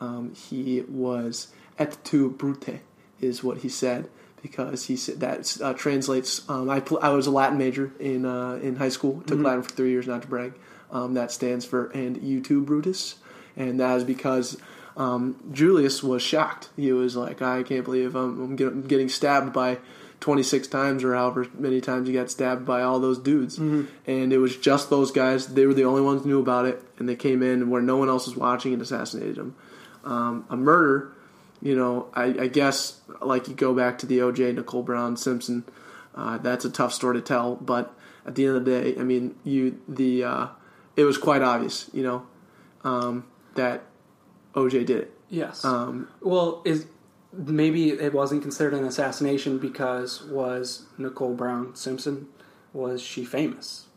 um, he was et tu brute, is what he said because he said that uh, translates. Um, I pl- I was a Latin major in uh, in high school. Took Mhm. Latin for three years, not to brag. Um, that stands for and you too, Brutus, and that is because um, Julius was shocked. He was like, I can't believe I'm, I'm get- getting stabbed by 26 times or however many times he got stabbed by all those dudes. Mhm. And it was just those guys. They were the only ones who knew about it, and they came in where no one else was watching and assassinated him. Um, a murder, you know, I, I guess like you go back to the OJ Nicole Brown Simpson. Uh, that's a tough story to tell, but at the end of the day, I mean, you the uh, it was quite obvious, you know, um, that OJ did it. Yes. Um, well, is maybe it wasn't considered an assassination because was Nicole Brown Simpson was she famous?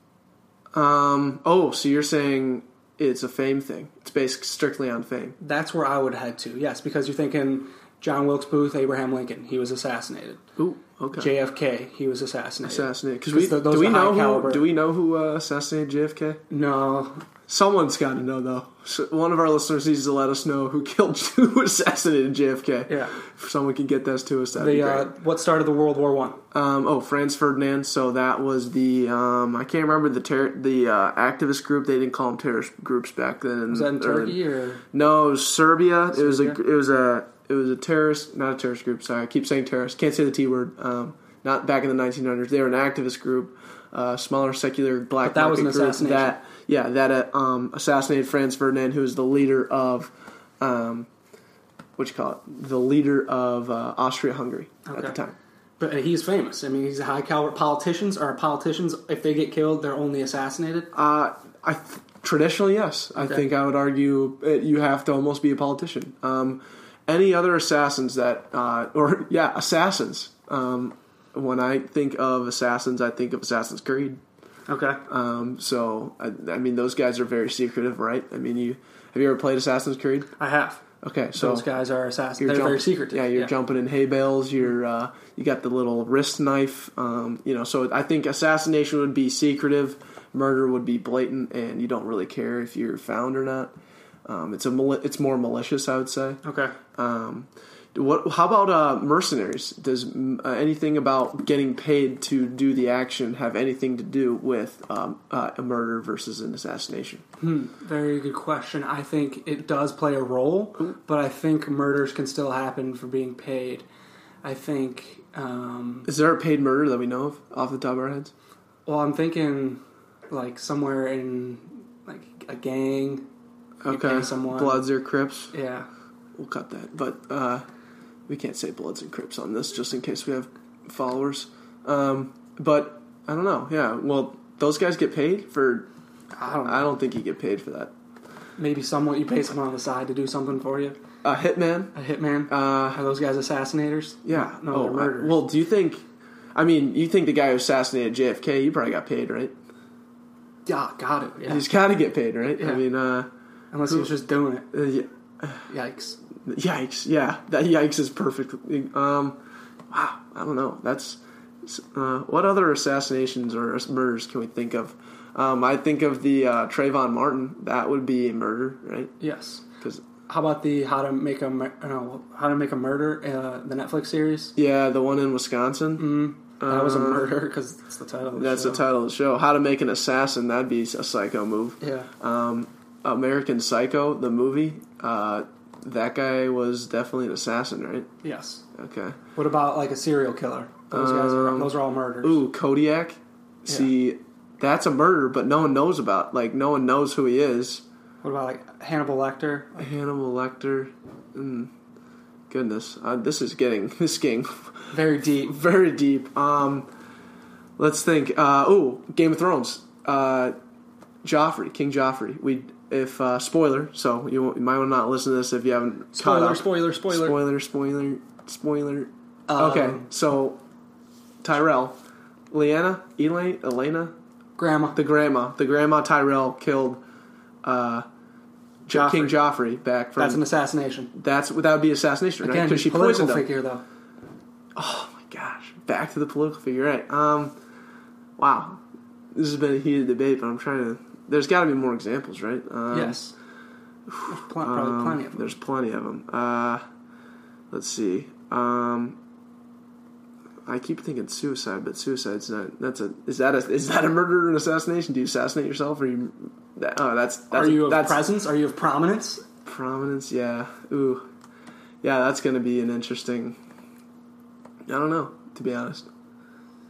um, oh, so you're saying it's a fame thing? It's based strictly on fame. That's where I would head to. Yes, because you're thinking John Wilkes Booth, Abraham Lincoln, he was assassinated. Ooh, okay. JFK, he was assassinated. Assassinated because we those do we know who, do we know who uh, assassinated JFK? No, Someone's got to know though. So one of our listeners needs to let us know who killed who assassinated JFK. Yeah. if someone can get this to us, that'd be great. uh, what started the World War One? Um, oh, Franz Ferdinand. So that was the um, I can't remember the ter- the uh, activist group. They didn't call them terrorist groups back then. Was that in Or- Turkey or No, it was Serbia. It was a Serbia? it was a it was a terrorist, not a terrorist group. Sorry, I keep saying terrorist. Can't say the t word. Um, not back in the 1900s. They were an activist group, uh, smaller secular black. But that was an group assassination. That yeah, that uh, um, assassinated Franz Ferdinand, who was the leader of. Um, what you call it? The leader of uh, Austria-Hungary at the time. But he's famous. I mean, he's a high caliber. Politicians are politicians. If they get killed, they're only assassinated. Uh, I th- traditionally yes. I Okay. think I would argue uh, you have to almost be a politician. Um, any other assassins that, uh, or yeah, assassins. Um, when I think of assassins, I think of Assassin's Creed. Okay. Um, so I, I mean, those guys are very secretive, right? I mean, you have you ever played Assassin's Creed? I have. Okay, so Those guys are assassins. They're jump- very secretive. Yeah, you're jumping in hay bales. You're uh, you got the little wrist knife. Um, you know, so I think assassination would be secretive, murder would be blatant, and you don't really care if you're found or not. Um, it's a mali- it's more malicious, I would say. Okay. Um, what? How about uh, mercenaries? Does uh, anything about getting paid to do the action have anything to do with um, uh, a murder versus an assassination? Hmm, very good question. I think it does play a role, but I think murders can still happen for being paid. I think. Um, Is there a paid murder that we know of off the top of our heads? well, I'm thinking like somewhere in like a gang. You Okay, someone. Bloods or Crips? Yeah. We'll cut that, but uh, we can't say Bloods and Crips on this just in case we have followers. Um, but I don't know. Yeah, well, those guys get paid for. I don't. I don't think you get paid for that. Maybe someone you pay someone on the side to do something for you. A hitman. A hitman. Uh, Are those guys assassinators? yeah. No, oh, they're I- well, do you think? I mean, you think the guy who assassinated JFK? He probably got paid, right? yeah, got it. Yeah. He's got to get paid, right? Yeah. I mean, uh, Unless he was just doing it. uh, yeah. Yikes. Yikes! Yeah, that yikes is perfect. Um, wow, I don't know. That's uh, what other assassinations or murders can we think of? Um, I think of the uh, Trayvon Martin. That would be a murder, right? Yes. Because How about the How to Make a no, How to Make a Murder, uh, the Netflix series? yeah, the one in Wisconsin. Mm, that was a Uh, murder because that's the title. Of the That's show. the title of the show. How to Make an Assassin. That'd be a psycho move. Yeah. Um, American Psycho, the movie. Uh, that guy was definitely an assassin, right? Yes. Okay. What about like a serial killer? Those guys are Um, those are all murders. Ooh, Zodiac. See, that's a murder, but no one knows about. Like no one knows who he is. What about like Hannibal Lecter? Hannibal Lecter. Mm, goodness, uh, this is getting this is getting Very deep. very deep. Um, let's think. Uh, oh, Game of Thrones. Uh, Joffrey, King Joffrey. We if uh, spoiler, so you, you might want to not listen to this if you haven't. caught Spoiler, up. spoiler, spoiler. spoiler, spoiler, spoiler. Um, okay, so Tyrell, Leanna, Elaine, Elena, Grandma. the grandma, the grandma Tyrell killed uh, Joffrey. King Joffrey back from. That's an assassination. that's that would be assassination, right? Again, Because she political poisoned figure though. Oh my gosh, back to the political figure, right? Um, wow, this has been a heated debate, but I'm trying to. There's got to be more examples, right? Um, yes. There's pl- probably um, plenty of them. There's plenty of them. Uh, let's see. Um, I keep thinking suicide, but suicide's not. That's a. Is that a? Is that a murder or an assassination? Do you assassinate yourself, or you? That, oh, that's. that's Are you of that's presence? Are you of prominence? prominence? Yeah. Ooh. Yeah, that's going to be an interesting. I don't know, to be honest.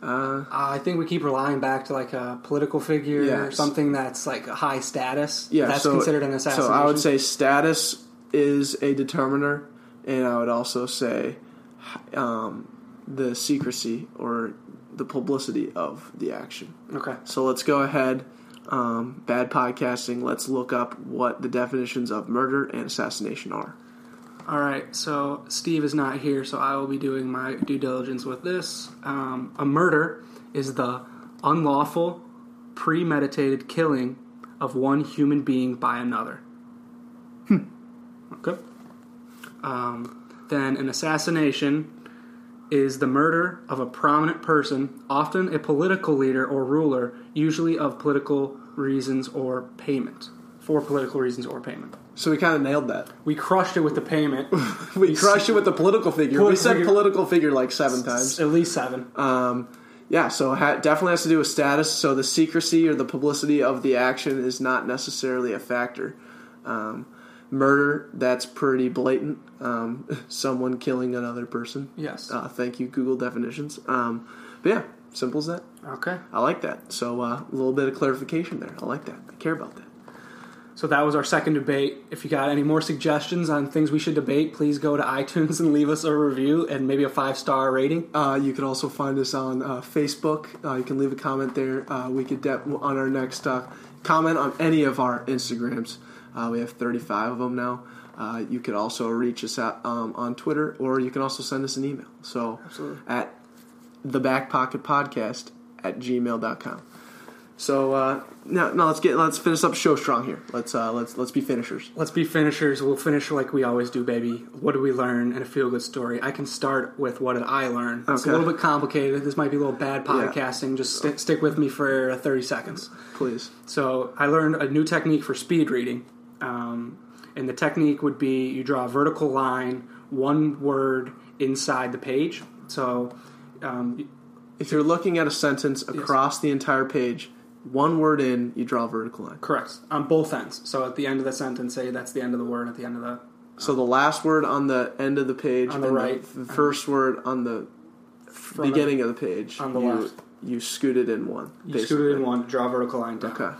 Uh, I think we keep relying back to like a political figure Yeah. or something that's like a high status. yeah, that's so, considered an assassination. So I would say status is a determiner, and I would also say um, the secrecy or the publicity of the action. okay. So let's go ahead. Um, bad podcasting. Let's look up what the definitions of murder and assassination are. All right, so Steve is not here, so I will be doing my due diligence with this. Um, a murder is the unlawful, premeditated killing of one human being by another. Okay. Um, then an assassination is the murder of a prominent person, often a political leader or ruler, usually of political reasons or payment. For political reasons or payment. So we kind of nailed that. We crushed it with the payment. We crushed it with the political figure. we said figure. political figure like seven times. At least seven. Um, yeah, so ha- definitely has to do with status. So the secrecy or the publicity of the action is not necessarily a factor. Um, murder, that's pretty blatant. Um, someone killing another person. Yes. Uh, thank you, Google definitions. Um, but yeah, simple as that. Okay. I like that. So uh, a little bit of clarification there. I like that. I care about that. So that was our second debate. If you got any more suggestions on things we should debate, please go to iTunes and leave us a review and maybe a five star rating. Uh, you can also find us on uh, Facebook. Uh, you can leave a comment there. Uh, we could de- on our next uh, comment on any of our Instagrams. Uh, we have 35 of them now. Uh, you could also reach us out um, on Twitter, or you can also send us an email. So Absolutely. at the back pocket podcast at gmail.com. So uh, now, now let's get let's finish up show strong here. Let's uh, let's let's be finishers. Let's be finishers. We'll finish like we always do, baby. What did we learn in a feel good story? I can start with what did I learn. It's a little bit complicated. This might be a little bad podcasting. Just sti stick with me for 30 seconds. Please. So I learned a new technique for speed reading, um, and the technique would be you draw a vertical line, one word inside the page. So um, If you're looking at a sentence across the entire page, one word in, you draw a vertical line. correct on both ends. So at the end of the sentence, say that's the end of the word. At the end of the So the last word on the end of the page, On the and right. the first word on the beginning of the page, on the you, left. you scoot it in one. you scoot it in one, draw a vertical line down. Okay.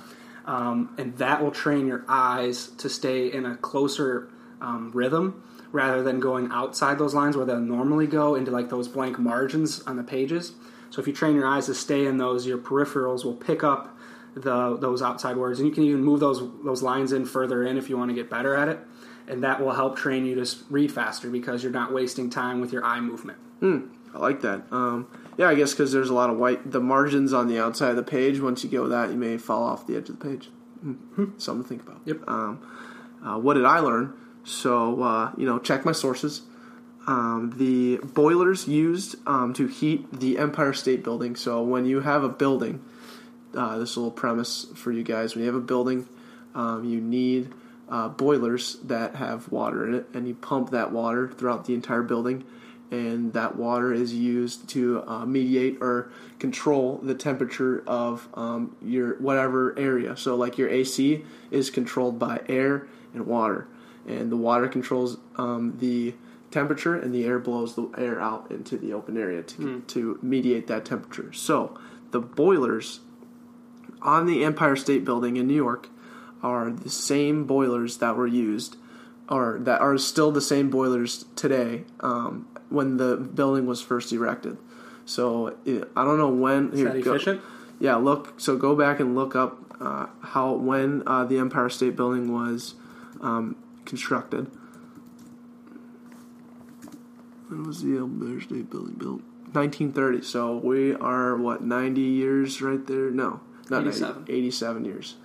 um, and that will train your eyes to stay in a closer um, rhythm rather than going outside those lines where they'll normally go into like those blank margins on the pages. So if you train your eyes to stay in those, your peripherals will pick up the those outside words, and you can even move those those lines in further in if you want to get better at it, and that will help train you to read faster because you're not wasting time with your eye movement. I like that. Um, yeah, I guess because there's a lot of white, the margins on the outside of the page. Once you go that, you may fall off the edge of the page. Hmm. Something to think about. Yep. Um, uh, what did I learn? So uh, you know, check my sources. Um, the boilers used um, to heat the Empire State Building. So when you have a building, uh, this little premise for you guys. When you have a building, um, you need uh, boilers that have water in it, and you pump that water throughout the entire building, and that water is used to uh, mediate or control the temperature of um, your whatever area. So, like your AC is controlled by air and water, and the water controls um, the temperature, and the air blows the air out into the open area to, to mediate that temperature. So, the boilers on the Empire State Building in New York are the same boilers that were used, or that are still the same boilers today um, when the building was first erected. So it, I don't know when. Is that go- efficient? yeah, look. So go back and look up uh, how when uh, the Empire State Building was um, constructed. When was the Empire State Building built? 1930. So we are what 90 years right there? No, not 90, 87. 87 years.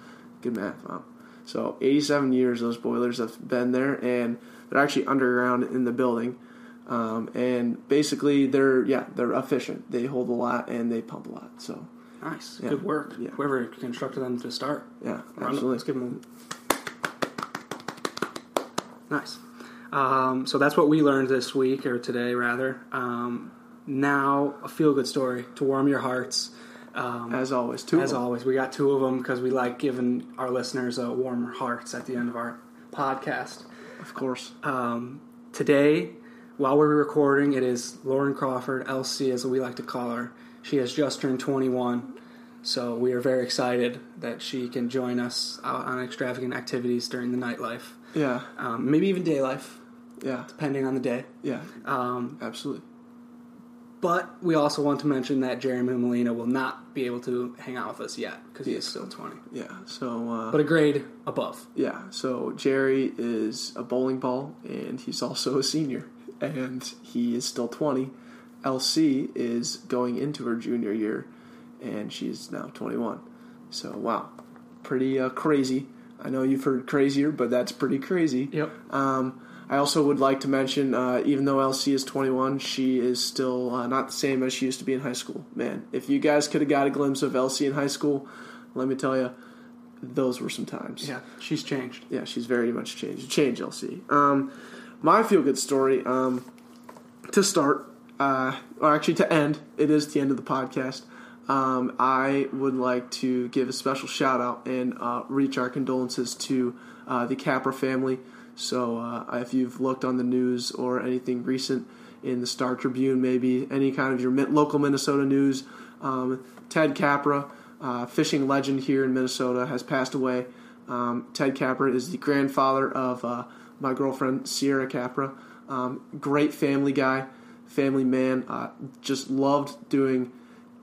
Good math. Wow. So 87 years those boilers have been there, and they're actually underground in the building. Um, and basically, they're yeah, they're efficient. They hold a lot and they pump a lot. So Nice. Yeah. Good work. Yeah. Whoever constructed them to start. yeah, absolutely. Let's give them. Nice. Um, so that's what we learned this week, or today rather. Um, now, a feel good story to warm your hearts. Um, As always, two. as of them. always, we got two of them because we like giving our listeners uh, warmer hearts at the end of our podcast. of course. Um, today, while we're recording, it is Lauren Crawford, LC as we like to call her. She has just turned 21, so we are very excited that she can join us out on extravagant activities during the nightlife, Yeah, um, maybe even day life, yeah, depending on the day. yeah. Um, Absolutely. But we also want to mention that Jeremy Molina will not be able to hang out with us yet because he is still 20, Yeah. So. Uh, but a grade above. Yeah, so Jerry is a bowling ball, and he's also a senior, and he is still 20. LC is going into her junior year, and she's now 21. So, wow, pretty uh, crazy. I know you've heard crazier, but that's pretty crazy. Yep. Um, I also would like to mention, uh, even though LC is 21, she is still uh, not the same as she used to be in high school. Man, if you guys could have got a glimpse of LC in high school, let me tell you, those were some times Yeah, she's changed. yeah, she's very much changed. Change, LC. Um, my feel good story. Um, to start, uh, or actually to end, it is the end of the podcast. Um, I would like to give a special shout out and uh, reach our condolences to uh, the Capra family. So, uh, if you've looked on the news or anything recent in the Star Tribune, maybe any kind of your local Minnesota news, um, Ted Capra, uh, fishing legend here in Minnesota, has passed away. Um, Ted Capra is the grandfather of uh, my girlfriend Sierra Capra. Um, great family guy, family man. Uh, just loved doing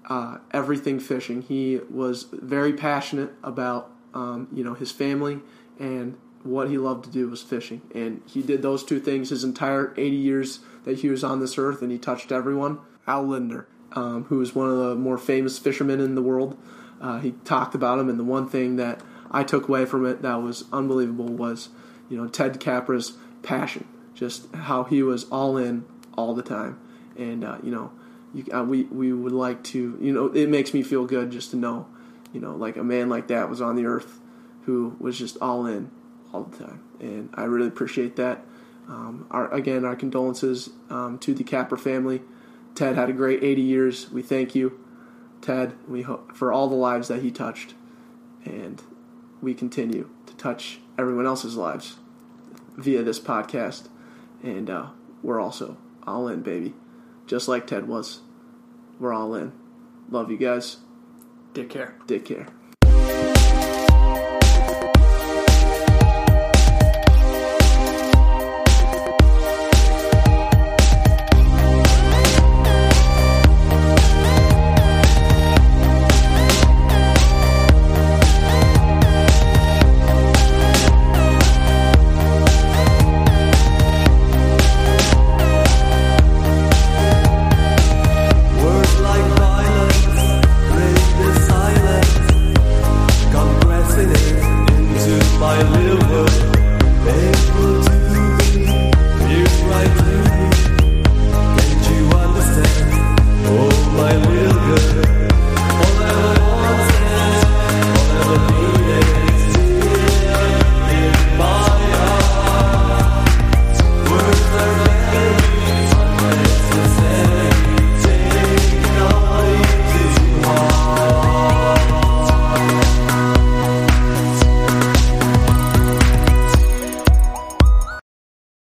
uh, everything fishing. He was very passionate about um, you know his family and what he loved to do was fishing. And he did those two things his entire 80 years that he was on this earth, and he touched everyone. Al Linder, um, who is one of the more famous fishermen in the world, uh, he talked about him, and the one thing that I took away from it that was unbelievable was, you know, Ted Capra's passion, just how he was all in all the time, and uh, you know, you, uh, we we would like to, you know, it makes me feel good just to know, you know, like a man like that was on the earth, who was just all in all the time, and I really appreciate that. Um, our, again, our condolences um, to the Capra family. Ted had a great 80 years. We thank you, Ted. We hope for all the lives that he touched, and we continue to touch everyone else's lives via this podcast. And uh, we're also all in, baby, just like Ted was. We're all in. Love you guys. Take care. Take care.